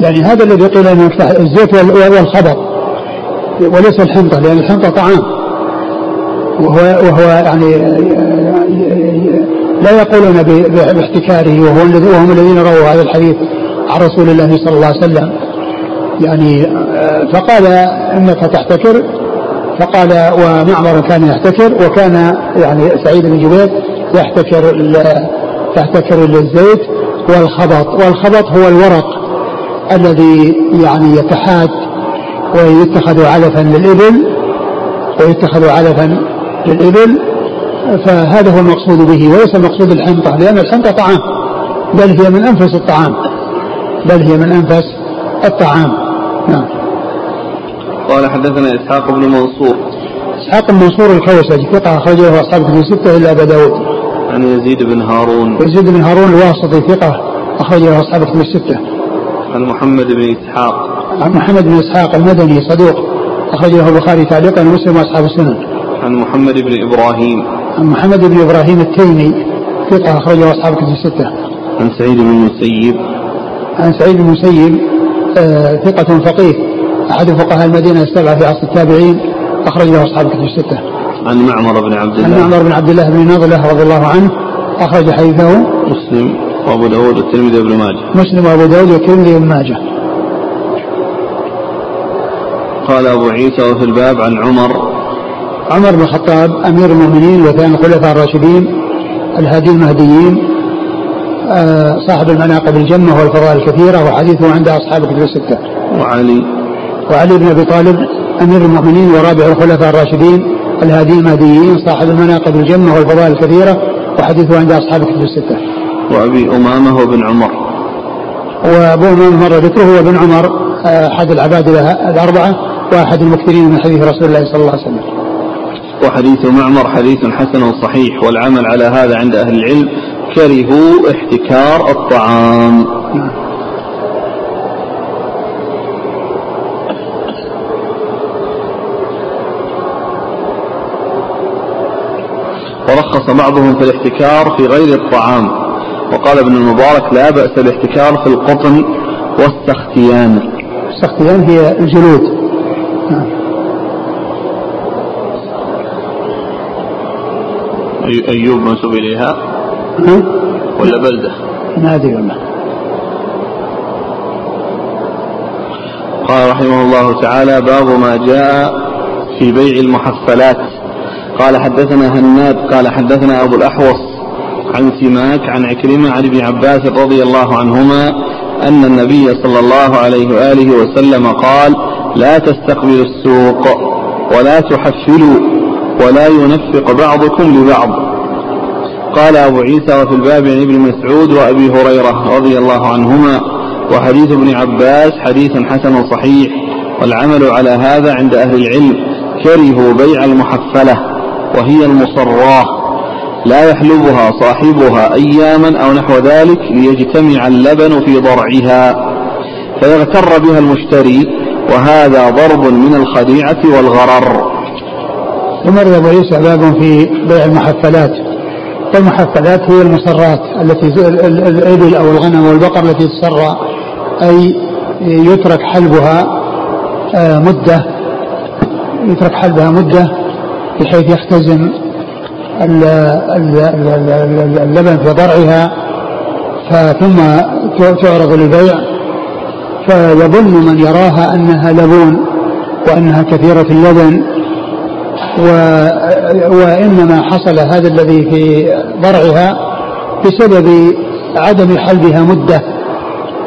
يعني هذا الذي قيل إنه الزيت والخبط وليس الحنطة لأن الحنطة طعام. وهو وهو يعني لا يقولون باحتكاره وهو وهم الذين رووا هذا الحديث عن رسول الله صلى الله عليه وسلم. يعني فقال إنك تحتكر. فقال ومعمر كان يحتكر وكان يعني سعيد بن جبير يحتكر تحتكر الزيت والخبط. والخبط هو الورق الذي يعني يتحاد ويتخذ علفا للإبل ويتخذ علفا للإبل. فهذا هو المقصود به وليس المقصود الحنطة لأن الحنطة طعام بل هي من أنفس الطعام بل هي من أنفس الطعام. نعم. قال حدثنا إسحاق بن منصور. إسحاق بن منصور الكوسجي ثقة أخرجه أصحاب كتب الستة إلا أبا داود. عن يزيد بن هارون. يزيد بن هارون الواسطي ثقة أخرجه أصحاب كتب الستة. عن محمد بن إسحاق. عن محمد بن إسحاق المدني صدوق أخرجه البخاري تعليقا ومسلم وأصحاب السنن. عن محمد بن إبراهيم. عن محمد بن إبراهيم التيمي ثقة أخرجه أصحاب كتب الستة. عن سعيد بن المسيب. عن سعيد بن المسيب آه ثقة فقيه. أحد فقهاء المدينة السبعة في عصر التابعين أخرجه أصحاب كتب الستة. عن معمر بن عبد الله. عن معمر بن عبد الله بن نضلة رضي الله عنه أخرج حديثه مسلم وأبو داود والترمذي وابن ماجه. مسلم وأبو داود والترمذي وابن ماجه. قال أبو عيسى وفي الباب عن عمر عمر بن الخطاب أمير المؤمنين وثاني الخلفاء الراشدين الهادي المهديين آه، صاحب المناقب الجمة والفضائل الكثيرة وحديثه عند أصحاب الكتب الستة. وعلي وعلي بن أبي طالب أمير المؤمنين ورابع الخلفاء الراشدين الهادي المهديين صاحب المناقب الجمة والفضائل الكثيرة وحديثه عند أصحاب الكتب الستة. وأبي أمامة وابن عمر. وأبو أمامة مر ذكره وابن عمر آه، أحد العباد الأربعة وأحد المكثرين من حديث رسول الله صلى الله عليه وسلم. وحديث معمر حديث حسن صحيح والعمل على هذا عند أهل العلم كرهوا احتكار الطعام. نعم. ورخص بعضهم في الاحتكار في غير الطعام. وقال ابن المبارك لا بأس بالاحتكار في القطن والسختيان. السختيان هي الجلود. أيوب منسوب إليها؟ ولا بلدة؟ ما أدري والله. قال رحمه الله تعالى باب ما جاء في بيع المحفلات قال حدثنا هناد قال حدثنا أبو الأحوص عن سماك عن عكرمة عن ابن عباس رضي الله عنهما أن النبي صلى الله عليه وآله وسلم قال لا تستقبلوا السوق ولا تحفلوا ولا ينفق بعضكم لبعض. قال أبو عيسى وفي الباب عن ابن مسعود وأبي هريرة رضي الله عنهما وحديث ابن عباس حديث حسن صحيح والعمل على هذا عند أهل العلم كرهوا بيع المحفلة. وهي المصراه لا يحلبها صاحبها أياما أو نحو ذلك ليجتمع اللبن في ضرعها فيغتر بها المشتري وهذا ضرب من الخديعة والغرر. ثم أبو عيسى باب في بيع المحفلات. والمحفلات هي المسرات التي الإبل أو الغنم والبقر التي تسرى أي يترك حلبها آه، مدة يترك حلبها مدة بحيث يختزن اللبن في ضرعها ثم تعرض للبيع. فيظن من يراها أنها لبون وأنها كثيرة اللبن و وإنما حصل هذا الذي في ضرعها بسبب عدم حلبها مدة.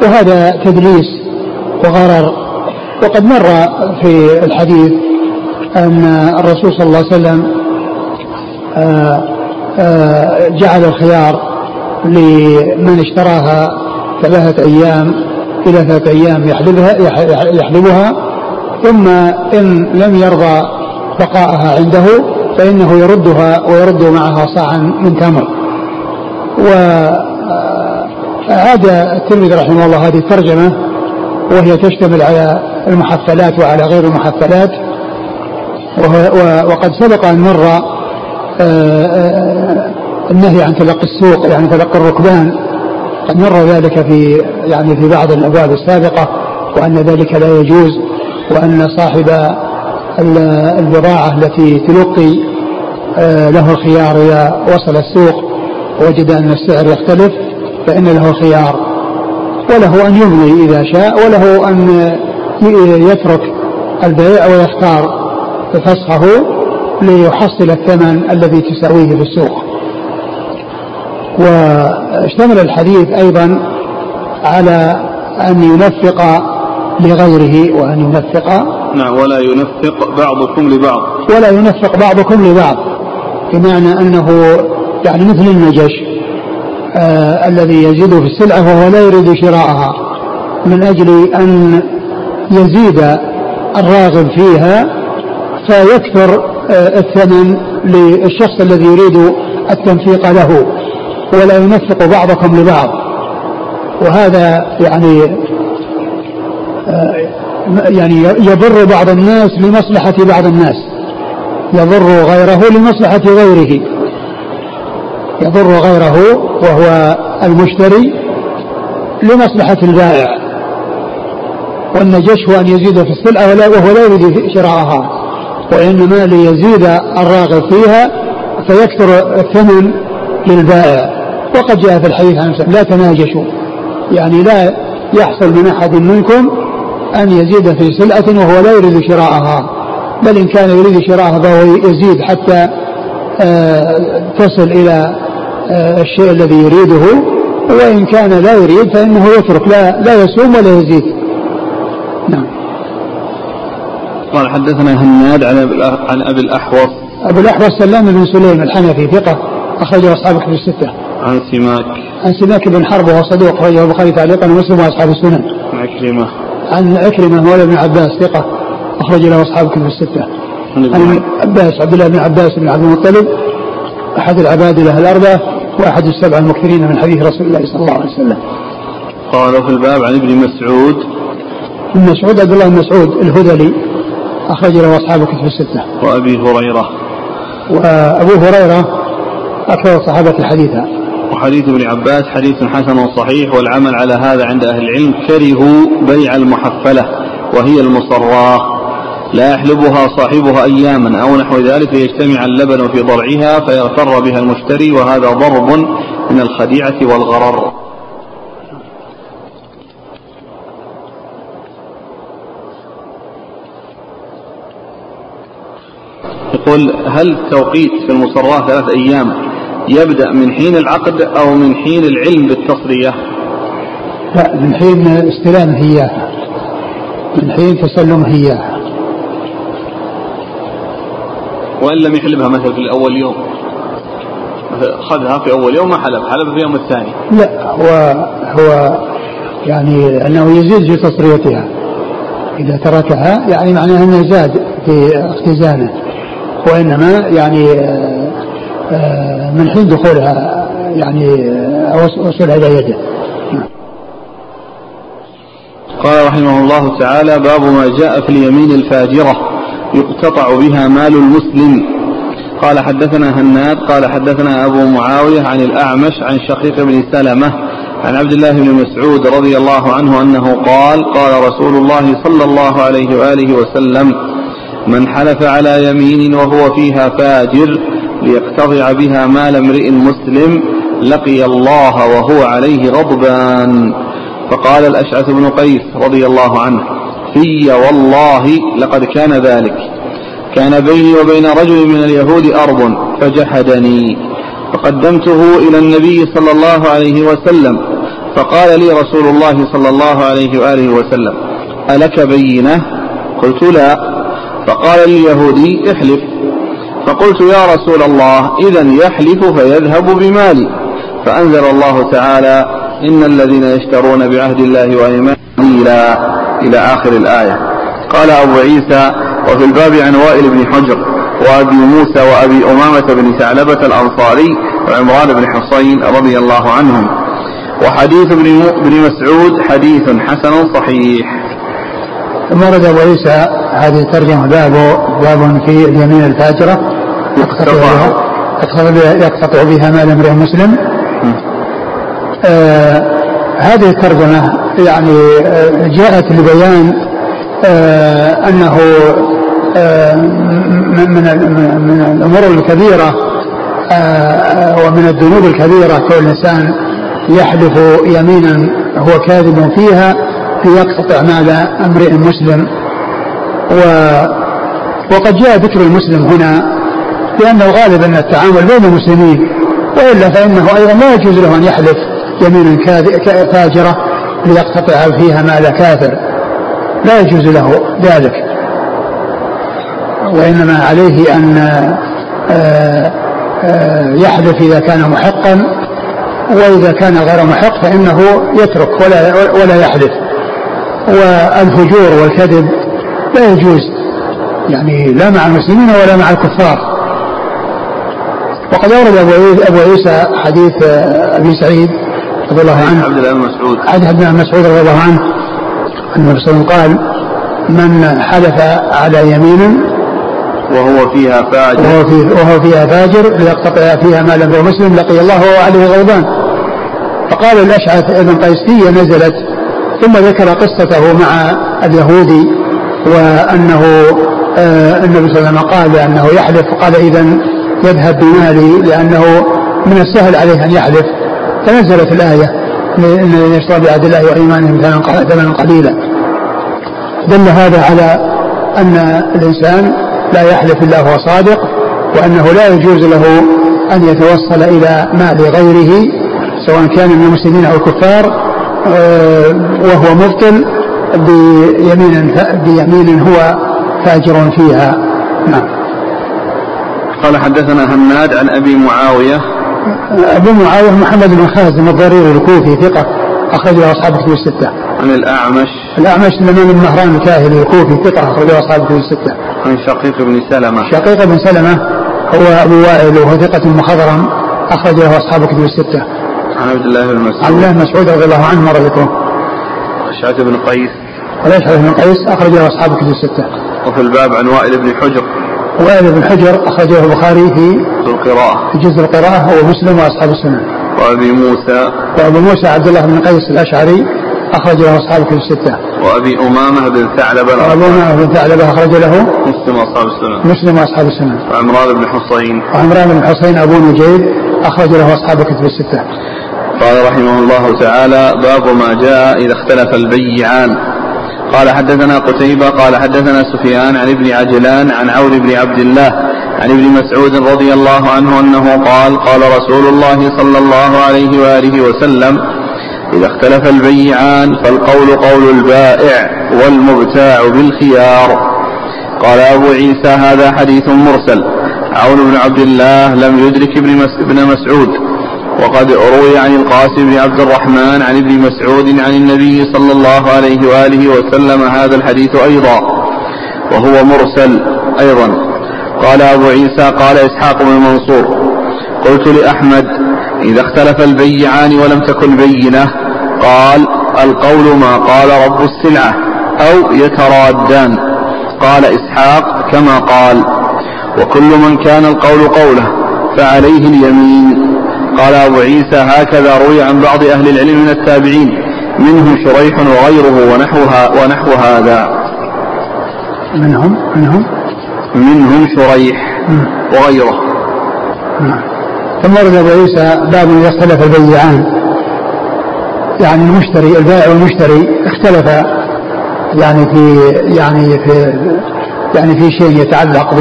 وهذا تدليس وغرر. وقد مر في الحديث أن الرسول صلى الله عليه وسلم آه، آه، جعل الخيار لمن اشتراها ثلاثة أيام إلى ثلاثة أيام يحلبها يحلبها ثم إن لم يرضى بقاءها عنده فإنه يردها ويرد معها صاعا من تمر. وعاد الترمذي رحمه الله هذه الترجمة وهي تشتمل على المحفلات وعلى غير المحفلات. وقد سبق أن مر آه، آه، النهي عن تلقي السوق يعني تلقي الركبان. قد مر ذلك في يعني في بعض الأبواب السابقة وأن ذلك لا يجوز وأن صاحب البضاعة التي تلقي آه، له الخيار إذا وصل السوق وجد أن السعر يختلف فإن له الخيار. وله أن يمضي إذا شاء وله أن يترك البيع ويختار. فسخه ليحصل الثمن الذي تساويه في السوق. واشتمل الحديث أيضا على أن ينفق لغيره وأن ينفق نعم ولا ينفق بعضكم لبعض. ولا ينفق بعضكم لبعض بمعنى أنه يعني مثل النجش آه الذي يزيد في السلعة وهو لا يريد شراءها من أجل أن يزيد الراغب فيها فيكثر آه، الثمن للشخص الذي يريد التنفيق له ولا ينفق بعضكم لبعض. وهذا يعني آه، يعني يضر بعض الناس لمصلحة بعض الناس. يضر غيره لمصلحة غيره. يضر غيره وهو المشتري لمصلحة البائع. والنجش هو أن يزيد في السلعة وهو لا يريد شراءها. وإنما ليزيد الراغب فيها فيكثر الثمن للبائع. وقد جاء في الحديث عن لا تناجشوا. يعني لا يحصل من أحد منكم أن يزيد في سلعة وهو لا يريد شراءها. بل إن كان يريد شراءها فهو يزيد حتى آه، تصل إلى آه، الشيء الذي يريده. وإن كان لا يريد فإنه يترك لا, لا يسوم ولا يزيد. نعم. قال حدثنا هناد عن عن أبي الأحوص. أبو الأحوص سلام بن سليم الحنفي ثقة اخرجه أصحاب كتب الستة. عن سماك. عن سماك بن حرب وهو صدوق أخرجه البخاري تعليقا ومسلم وأصحاب السنن. عن عكرمة. عن عكرمة مولى بن عباس ثقة أخرج له أصحاب كتب الستة. عن عباس عبد الله بن عباس بن عبد المطلب أحد العبادله الأربعة وأحد السبعه المكثرين من حديث رسول الله صلى الله عليه وسلم. قال في الباب عن ابن مسعود. ابن مسعود عبد الله بن مسعود الهذلي. أخرج له أصحاب الكتب الستة. وأبي هريرة. وأبو هريرة أكثر الصحابة حديثا. وحديث ابن عباس حديث حسن صحيح والعمل على هذا عند أهل العلم كرهوا بيع المحفلة وهي المصراه لا يحلبها صاحبها أياما أو نحو ذلك ليجتمع اللبن في ضرعها فيغتر بها المشتري وهذا ضرب من الخديعة والغرر يقول هل التوقيت في المصرات ثلاث أيام يبدأ من حين العقد أو من حين العلم بالتصرية؟ لا من حين استلامه إياها من حين تسلمه إياها وإن لم يحلبها مثلا في الأول يوم أخذها في أول يوم ما حلب حلب في اليوم الثاني. لا هو هو يعني أنه يزيد في تصريتها. إذا تركها يعني معناها أنه زاد في اختزانه. وإنما يعني من حين دخولها يعني وصولها إلى يده. قال رحمه الله تعالى باب ما جاء في اليمين الفاجرة يقتطع بها مال المسلم. قال حدثنا هناد قال حدثنا أبو معاوية عن الأعمش عن شقيق بن سلمة عن عبد الله بن مسعود رضي الله عنه أنه قال قال رسول الله صلى الله عليه وآله وسلم من حلف على يمين وهو فيها فاجر ليقتطع بها مال امرئ مسلم لقي الله وهو عليه غضبان. فقال الأشعث بن قيس رضي الله عنه في والله لقد كان ذلك. كان بيني وبين رجل من اليهود أرض فجحدني. فقدمته إلى النبي صلى الله عليه وسلم. فقال لي رسول الله صلى الله عليه وآله وسلم ألك بينة؟ قلت لا. فقال لليهودي احلف. فقلت يا رسول الله إذا يحلف فيذهب بمالي. فأنزل الله تعالى إن الذين يشترون بعهد الله وأيمانهم إلى إلى آخر الآية. قال أبو عيسى وفي الباب عن وائل بن حجر وأبي موسى وأبي أمامة بن ثعلبة الأنصاري وعمران بن حصين رضي الله عنهم. وحديث ابن مسعود حديث حسن صحيح. ثم ورد أبو عيسى هذه الترجمة باب باب في اليمين الفاجرة. يقتطع بها يقتطع بها مال امرئ مسلم. آه هذه الترجمة يعني آه جاءت لبيان آه أنه آه من من الأمور الكبيرة آه ومن الذنوب الكبيرة كل إنسان يحلف يمينا هو كاذب فيها ليقتطع مال امرئ مسلم. و وقد جاء ذكر المسلم هنا لأنه غالبا التعامل بين المسلمين وإلا فإنه أيضا لا يجوز له أن يحلف يمينا فاجرة ليقتطع فيها مال كافر. لا يجوز له ذلك. وإنما عليه أن آه، آه، يحلف إذا كان محقا وإذا كان غير محق فإنه يترك ولا ولا يحلف. والفجور والكذب لا يجوز. يعني لا مع المسلمين ولا مع الكفار. وقد أورد أبو عيسى حديث أبي سعيد رضي الله عنه. عبد الله بن مسعود. حديث عبد الله بن مسعود رضي الله عنه. أن النبي صلى الله عليه وسلم قال من حلف على يمين وهو فيها فاجر. وهو, في وهو فيها فاجر ليقتطع فيها مال امرئ مسلم لقي الله وهو عليه غضبان. فقال الأشعث ابن قيس هي نزلت ثم ذكر قصته مع اليهودي. وأنه آه النبي صلى الله عليه وسلم قال انه يحلف فقال إذا يذهب بمالي لأنه من السهل عليه أن يحلف. فنزلت الآية ان يشترى بعهد الله وايمانهم ثمنا قليلا. دل هذا على أن الإنسان لا يحلف إلا هو صادق وأنه لا يجوز له أن يتوصل إلى مال غيره سواء كان من المسلمين أو الكفار آه، وهو مبطل بيمين بيمين هو فاجر فيها. نعم. قال حدثنا هناد عن أبي معاوية. ابو معاوية محمد بن خازم الضرير الكوفي ثقة اخرج له أصحاب كتب الستة. عن الأعمش. الأعمش سليمان بن مهران الكاهلي الكوفي ثقة اخرج له أصحاب كتب الستة. عن شقيق بن سلمة. شقيق بن سلمة هو أبو وائل وهو ثقة مخضرم اخرج له أصحاب كتب الستة. عن عبد الله بن مسعود. عبد الله بن مسعود رضي الله عنه مر أشعث بن قيس. والأشعث بن قيس أخرج له أصحاب الكتب الستة. وفي الباب عن وائل بن حجر. وائل بن حجر أخرجه البخاري في القراءة. في جزء القراءة هو مسلم وأصحاب السنة. وأبي موسى. وأبو موسى عبد الله بن قيس الأشعري أخرج له أصحاب الكتب الستة. وأبي أمامة بن ثعلبة وأبو أمامة بن ثعلبة أخرج له مسلم وأصحاب السنة. مسلم وأصحاب السنة. وعمران بن حصين. وعمران بن حصين أبو نجيب أخرج له أصحاب الكتب الستة. قال رحمه الله تعالى باب ما جاء إذا اختلف البيعان. قال حدثنا قتيبة قال حدثنا سفيان عن ابن عجلان عن عون بن عبد الله عن ابن مسعود رضي الله عنه أنه قال قال رسول الله صلى الله عليه وآله وسلم إذا اختلف البيعان فالقول قول البائع والمبتاع بالخيار. قال أبو عيسى هذا حديث مرسل. عون بن عبد الله لم يدرك ابن مسعود. وقد روي عن القاسم بن عبد الرحمن عن ابن مسعود عن النبي صلى الله عليه وآله وسلم هذا الحديث أيضا وهو مرسل أيضا. قال أبو عيسى قال إسحاق بن منصور قلت لأحمد إذا اختلف البيعان ولم تكن بينة قال القول ما قال رب السلعة أو يترادان. قال إسحاق كما قال وكل من كان القول قوله فعليه اليمين. قال أبو عيسى هكذا روي عن بعض أهل العلم من التابعين. منهم شريح وغيره ونحوها ونحو هذا. منهم؟ منهم؟ منهم شريح وغيره. ثم ورد أبو عيسى باب إذا اختلف البيعان. يعني المشتري البائع والمشتري اختلف. يعني في يعني في يعني في شيء يتعلق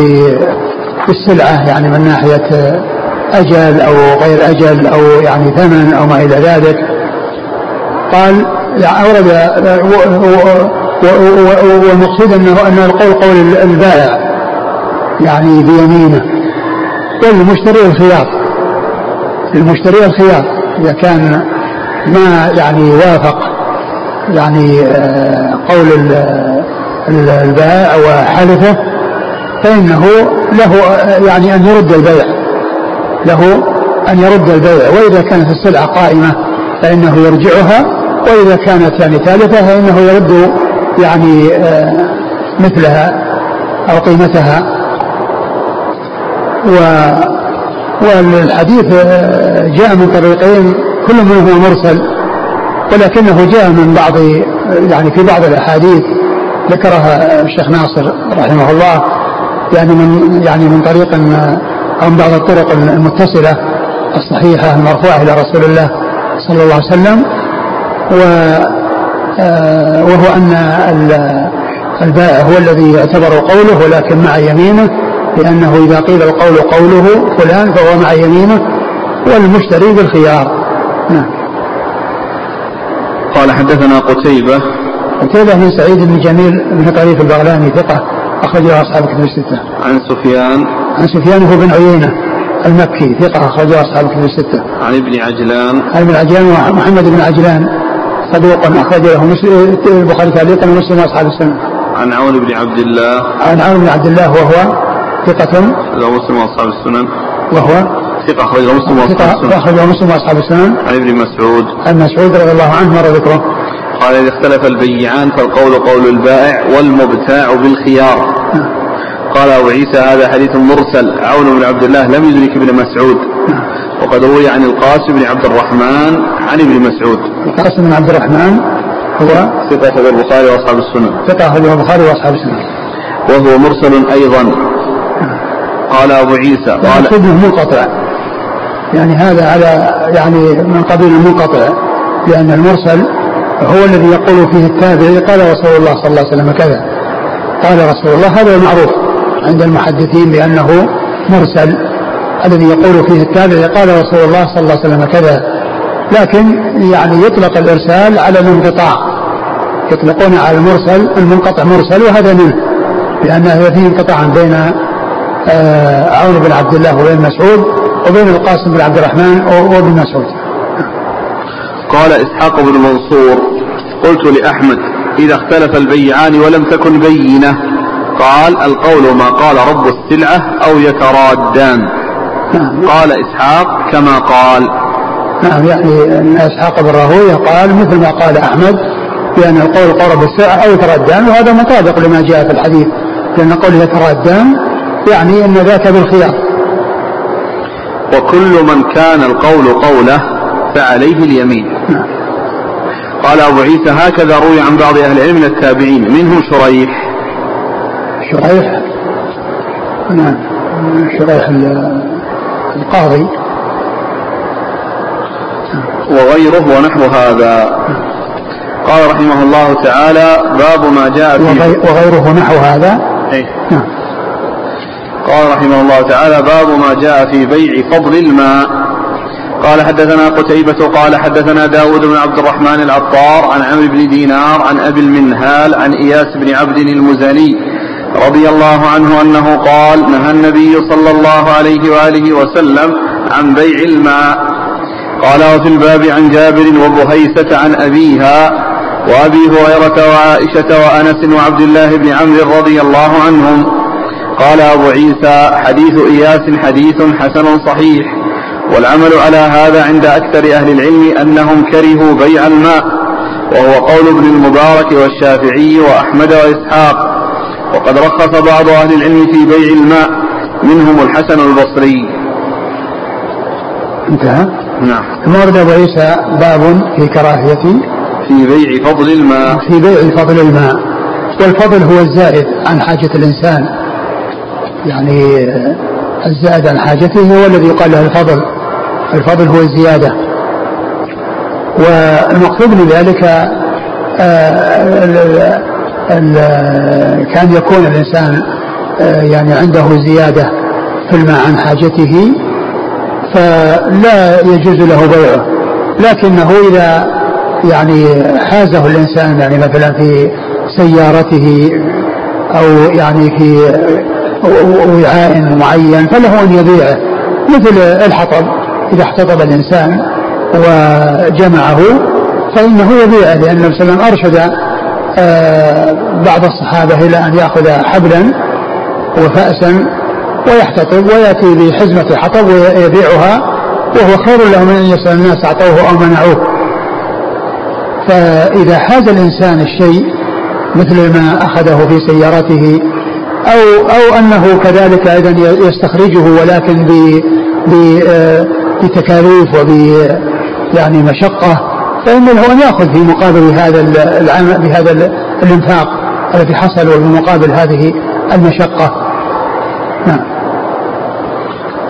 بالسلعة يعني من ناحية أجل أو غير أجل أو يعني ثمن أو ما إلى ذلك. قال أورد والمقصود أنه أن القول قول البائع يعني بيمينه. والمشتري الخيار. المشتري الخيار إذا كان ما يعني وافق يعني آه، قول البائع وحلفه فإنه له يعني أن يرد البيع. له أن يرد البيع وإذا كانت السلعة قائمة فإنه يرجعها وإذا كانت يعني ثالثة فإنه يرد يعني آه، مثلها أو قيمتها. و والحديث آه، جاء من طريقين كل منهما مرسل ولكنه جاء من بعض يعني في بعض الأحاديث ذكرها الشيخ ناصر رحمه الله يعني من يعني من طريق أو من بعض الطرق المتصلة الصحيحة المرفوعة إلى رسول الله صلى الله عليه وسلم و آه، وهو أن البائع هو الذي يعتبر قوله ولكن مع يمينه لأنه إذا قيل القول قوله فلان فهو مع يمينه والمشتري بالخيار. نعم. قال حدثنا قتيبة. قتيبة بن سعيد بن جميل بن طريف البغلاني ثقة أخرجه أصحاب كتب الستة. عن سفيان. عن سفيان بن عيينة المكي ثقة أخرجه أصحاب كتب الستة. عن ابن عجلان عن ابن عجلان محمد بن عجلان صدوق أخرج له البخاري تعليقا ومسلم وأصحاب السنة. عن عون بن عبد الله عن عون بن عبد الله وهو ثقة له مسلم وأصحاب السنن. وهو ثقة أخرجه مسلم وأصحاب السنن. أخرجه مسلم وأصحاب السنن. عن ابن مسعود. عن مسعود رضي الله عنه مر ذكره. قال إذا اختلف البيعان فالقول قول البائع والمبتاع بالخيار قال أبو عيسى هذا حديث مرسل. عون بن عبد الله لم يدرك ابن مسعود. وقد روي عن القاسم بن عبد الرحمن عن ابن مسعود. القاسم بن عبد الرحمن هو ثقة أخرجه البخاري وأصحاب السنن ثقة أخرجه البخاري وأصحاب السنن وهو مرسل أيضا. قال أبو عيسى قال منقطع. يعني هذا على يعني من قبيل المنقطع لأن المرسل هو الذي يقول فيه التابعي قال رسول الله صلى الله عليه وسلم كذا. قال رسول الله هذا معروف. عند المحدثين بأنه مرسل الذي يقول فيه التابعي قال رسول الله صلى الله عليه وسلم كذا. لكن يعني يطلق الإرسال على الانقطاع. يطلقون على المرسل المنقطع مرسل وهذا منه لأنه فيه انقطاع بين آه، عون بن عبد الله وبين مسعود وبين القاسم بن عبد الرحمن وابن مسعود. قال إسحاق بن منصور قلت لأحمد إذا اختلف البيعان ولم تكن بينة. قال القول ما قال رب السلعة أو يترادان قال إسحاق كما قال. نعم يعني أن إسحاق بن راهوية قال مثل ما قال أحمد بأن القول قرب السلعة أو يترادان وهذا مطابق لما جاء في الحديث لأن قول يترادان يعني أن ذاك بالخيار وكل من كان القول قوله فعليه اليمين. قال أبو عيسى هكذا روي عن بعض أهل العلم من التابعين منهم شريح. شريح. نعم. شريح القاضي. وغيره ونحو هذا. قال رحمه الله تعالى باب ما جاء في وغيره نحو هذا. أي. نعم. قال رحمه الله تعالى باب ما جاء في بيع فضل الماء. قال حدثنا قتيبة قال حدثنا داود بن عبد الرحمن العطار عن عمرو بن دينار عن أبي المنهال عن إياس بن عبد المزني رضي الله عنه أنه قال نهى النبي صلى الله عليه وآله وسلم عن بيع الماء. قال وفي الباب عن جابر وبهيسة عن أبيها وأبي هريرة وعائشة وأنس وعبد الله بن عمرو رضي الله عنهم. قال أبو عيسى حديث إياس حديث حسن صحيح والعمل على هذا عند أكثر أهل العلم أنهم كرهوا بيع الماء وهو قول ابن المبارك والشافعي وأحمد وإسحاق. وقد رخص بعض أهل العلم في بيع الماء منهم الحسن البصري. انتهى؟ نعم. ثم ورد أبو عيسى باب في كراهية؟ في بيع فضل الماء. في بيع فضل الماء. والفضل هو الزائد عن حاجة الإنسان. يعني الزائد عن حاجته هو الذي يقال له الفضل. الفضل هو الزيادة. والمقصود من ذلك آه، كان يكون الإنسان آه، يعني عنده زيادة في الماء عن حاجته فلا يجوز له بيعه. لكنه إذا يعني حازه الإنسان يعني مثلا في سيارته أو يعني في وعاء معين فله أن يبيعه مثل الحطب. إذا احتطب الإنسان وجمعه فإنه يبيعه لأن النبي صلى الله عليه وسلم أرشد بعض الصحابة إلى أن يأخذ حبلا وفأسا ويحتطب ويأتي بحزمة حطب ويبيعها وهو خير له من أن يسأل الناس أعطوه أو منعوه. فإذا حاز الإنسان الشيء مثل ما أخذه في سيارته أو أو أنه كذلك أيضا يستخرجه ولكن آه، بتكاليف وب يعني مشقة فإن له أن يأخذ في مقابل هذا العمل بهذا الإنفاق الذي حصل وبمقابل هذه المشقة. نعم.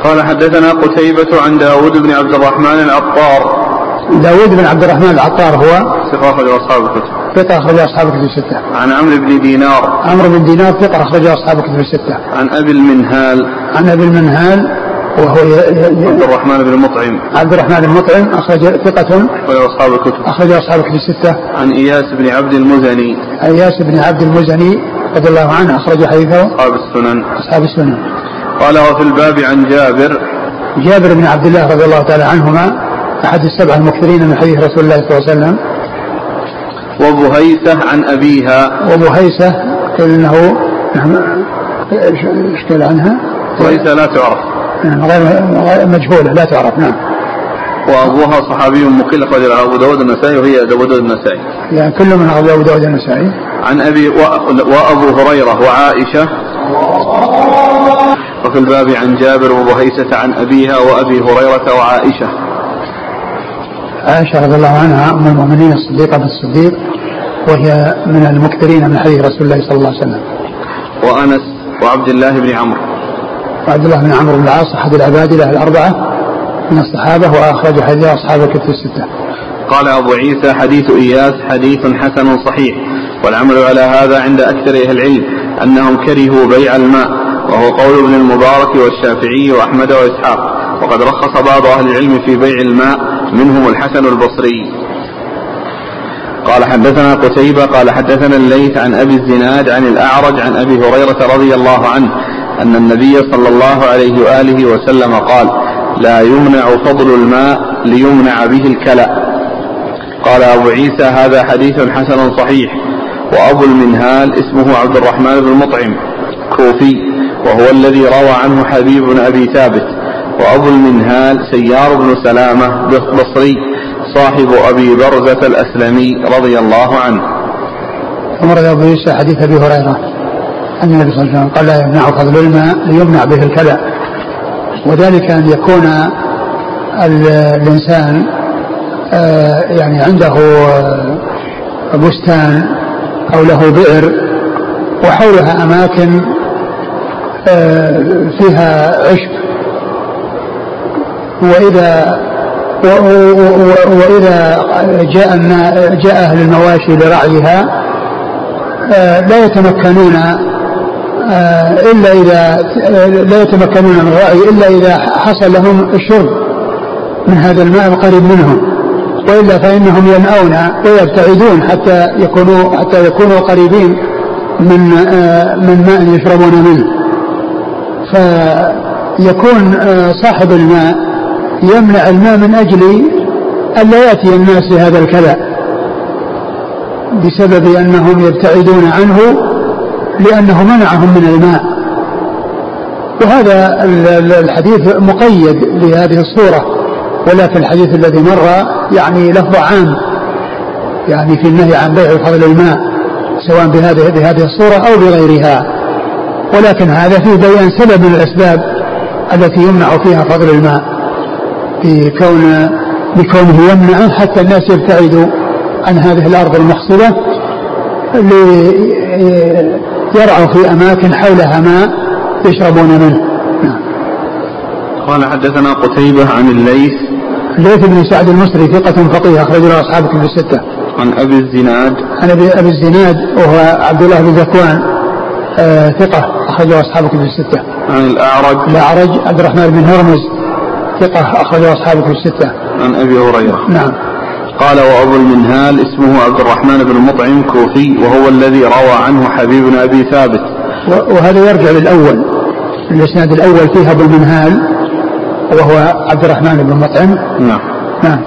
قال حدثنا قتيبة عن داود بن عبد الرحمن العطار. داود بن عبد الرحمن العطار هو ثقة أخرج أصحاب الكتب. ثقة أخرج أصحاب الكتب الستة. عن عمرو بن دينار. عمرو بن دينار ثقة أخرج أصحاب الكتب الستة. عن أبي المنهال. عن أبي المنهال وهو عبد الرحمن بن المطعم عبد الرحمن بن المطعم أخرج ثقة. أخرج أصحاب الكتب. أخرج أصحاب الكتب الستة. عن إياس بن عبد المزني. إياس بن عبد المزني رضي الله عنه أخرج حديثه. أصحاب السنن. أصحاب السنن. قال وفي الباب عن جابر. جابر بن عبد الله رضي الله تعالى عنهما أحد السبعة المكثرين من حديث رسول الله صلى الله عليه وسلم. وبهيسة عن أبيها. وبهيسة قيل أنه إيش عنها؟ بهيسة لا تعرف. نعم غير مجهولة لا تعرف نعم. وأبوها صحابي مقل أخرج أبو داود النسائي وهي أبو داود النسائي. يعني كل من أبو داود النسائي. عن أبي وأبو هريرة وعائشة. وفي الباب عن جابر وبهيسة عن أبيها وأبي هريرة وعائشة. عائشة رضي الله عنها أم المؤمنين الصديقة بن الصديق وهي من المكثرين من حديث رسول الله صلى الله عليه وسلم. وأنس وعبد الله بن عمرو. وعبد الله بن عمرو بن العاص أحد العباد له الأربعة من الصحابة وأخرج حديث أصحاب الكتب الستة. قال أبو عيسى حديث إياس حديث حسن صحيح والعمل على هذا عند أكثر أهل العلم أنهم كرهوا بيع الماء وهو قول ابن المبارك والشافعي وأحمد وإسحاق وقد رخص بعض أهل العلم في بيع الماء منهم الحسن البصري. قال حدثنا قتيبة قال حدثنا الليث عن أبي الزناد عن الأعرج عن أبي هريرة رضي الله عنه أن النبي صلى الله عليه وآله وسلم قال لا يمنع فضل الماء ليمنع به الكلأ قال أبو عيسى هذا حديث حسن صحيح. وأبو المنهال اسمه عبد الرحمن بن مطعم كوفي وهو الذي روى عنه حبيب بن أبي ثابت. وأبو المنهال سيار بن سلامة بصري صاحب أبي برزة الأسلمي رضي الله عنه. ورد أبو عيسى حديث أبي هريرة. أن النبي صلى الله عليه وسلم قال لا يمنع فضل الماء ليمنع به الكلى. وذلك أن يكون الإنسان آه، يعني عنده آه، بستان أو له بئر وحولها أماكن آه، فيها عشب. وإذا وإذا جاء جاء أهل المواشي لرعيها لا يتمكنون إلا إذا لا يتمكنون من الرعي إلا إذا حصل لهم الشرب من هذا الماء القريب منهم. وإلا فإنهم ينأون ويبتعدون حتى يكونوا حتى يكونوا قريبين من آه، من ماء يشربون منه. فيكون صاحب الماء يمنع الماء من أجل ألا يأتي الناس هذا الكلى بسبب أنهم يبتعدون عنه لأنه منعهم من الماء. وهذا الحديث مقيد لهذه الصورة في الحديث الذي مر يعني لفظ عام يعني في النهي عن بيع فضل الماء سواء بهذه بهذه الصورة أو بغيرها. ولكن هذا فيه بيان سبب من الأسباب التي يمنع فيها فضل الماء بكون بكونه يمنع حتى الناس يبتعدوا عن هذه الأرض المحصبة ليرعوا في أماكن حولها ماء يشربون منه نعم. قال حدثنا قتيبة عن الليث الليث بن سعد المصري ثقة فقيه أخرج له أصحاب كتب الستة. عن أبي الزناد. عن أبي, أبي الزناد وهو عبد الله بن ذكوان آه ثقة أخرج له أصحاب كتب الستة. عن الأعرج. الأعرج عبد الرحمن بن هرمز ثقة أخرج له أصحاب كتب الستة. عن أبي هريرة. نعم. قال وأبو المنهال اسمه عبد الرحمن بن المطعم كوفي وهو الذي روى عنه حبيب بن أبي ثابت. وهذا يرجع للأول الإسناد الأول فيه أبو المنهال وهو عبد الرحمن بن مطعم. نعم. نعم.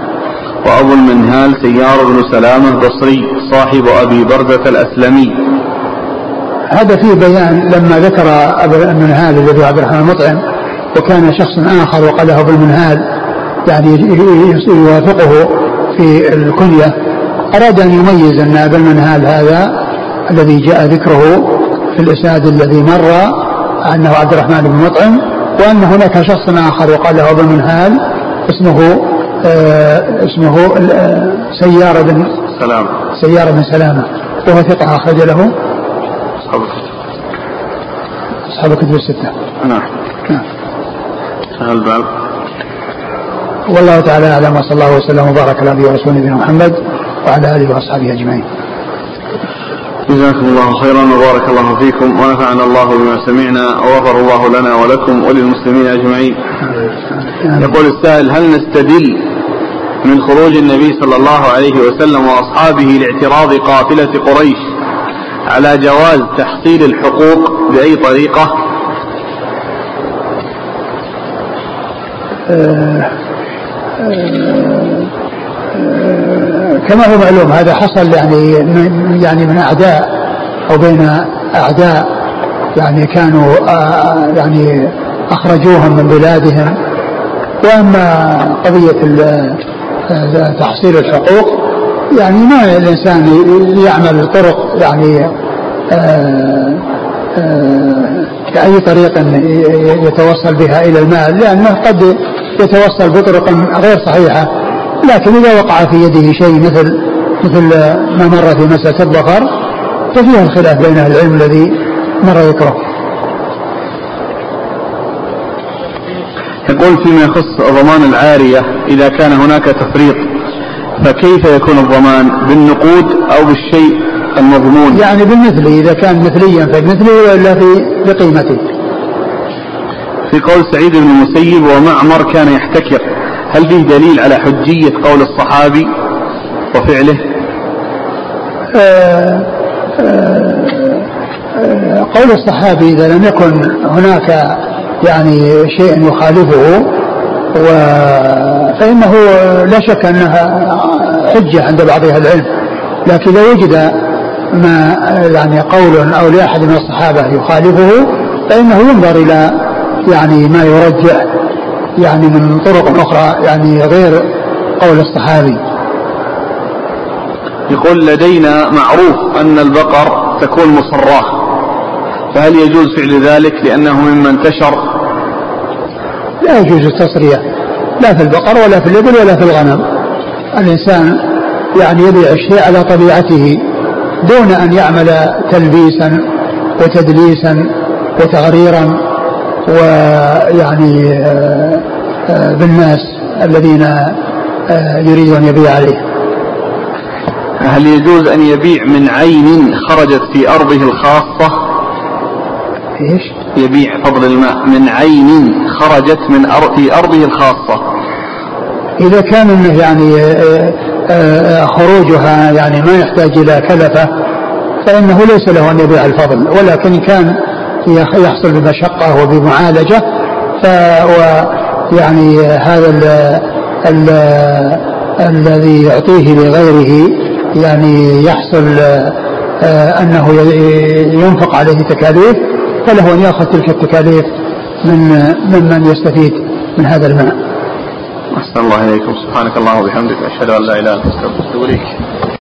وأبو المنهال سيار بن سلامة بصري صاحب أبي بردة الأسلمي. هذا فيه بيان لما ذكر أبو المنهال الذي عبد الرحمن المطعم وكان شخص آخر وقال أبو المنهال يعني يوافقه في الكنية أراد أن يميز أن أبا المنهال هذا الذي جاء ذكره في الإسناد الذي مر أنه عبد الرحمن بن مطعم وأن هناك شخص آخر وقال له أبو المنهال اسمه آه اسمه آه سيارة بن سلامة سيارة بن سلامة وهو ثقة أخرج له. أصحاب الكتب. أصحاب الكتب الستة. نعم. نعم. الباب والله تعالى أعلم وصلى الله وسلم وبارك على نبينا ورسوله نبينا محمد وعلى آله وأصحابه أجمعين جزاكم الله خيرا وبارك الله فيكم ونفعنا الله بما سمعنا وغفر الله لنا ولكم وللمسلمين أجمعين. يقول السائل هل نستدل من خروج النبي صلى الله عليه وسلم وأصحابه لاعتراض قافلة قريش على جواز تحصيل الحقوق بأي طريقة؟ آه كما هو معلوم هذا حصل يعني يعني من أعداء أو بين أعداء يعني كانوا آه، يعني أخرجوهم من بلادهم. وأما قضية آه، تحصيل الحقوق يعني ما الإنسان يعمل طرق يعني آه، كأي طريق يتوصل بها إلى المال لأنه قد يتوصل بطرق غير صحيحة لكن إذا وقع في يده شيء مثل مثل ما مر في مسألة الظفر ففيها الخلاف بين أهل العلم الذي مر ذكره يقول فيما يخص ضمان العارية إذا كان هناك تفريط فكيف يكون الضمان؟ بالنقود أو بالشيء المضمون؟ يعني بالمثل إذا كان مثليا فبمثله وإلا في بقيمته. في قول سعيد بن المسيب ومعمر كان يحتكر. هل فيه دليل على حجية قول الصحابي وفعله؟ آه، آه، آه، قول الصحابي إذا لم يكن هناك يعني شيء يخالفه و فإنه لا شك أنها حجة عند بعض أهل العلم. لكن لو وجد ما يعني قول أو لأحد من الصحابة يخالفه فإنه ينظر إلى يعني ما يرجح يعني من طرق أخرى يعني غير قول الصحابي. يقول لدينا معروف أن البقر تكون مصراة فهل يجوز فعل ذلك لأنه مما انتشر؟ لا يجوز التصرية لا في البقر ولا في الإبل ولا في الغنم. الإنسان يعني يبيع الشيء على طبيعته دون أن يعمل تلبيسا وتدليسا وتغريرا. ويعني آه، آه، بالناس الذين آه، يريد أن يبيع عليه. هل يجوز أن يبيع من عين خرجت في أرضه الخاصة؟ إيش؟ يبيع فضل الماء من عين خرجت من أر... في أرضه الخاصة. إذا كان إنه يعني خروجها يعني ما يحتاج إلى كلفة فإنه ليس له أن يبيع الفضل ولكن كان يحصل بمشقة وبمعالجة ف يعني هذا ال ال الذي يعطيه لغيره يعني يحصل آه، أنه ينفق عليه تكاليف فله أن يأخذ تلك التكاليف من ممن يستفيد من هذا الماء. أحسن الله إليكم. سبحانك اللهم وبحمدك أشهد أن لا إله إلا أنت أستغفرك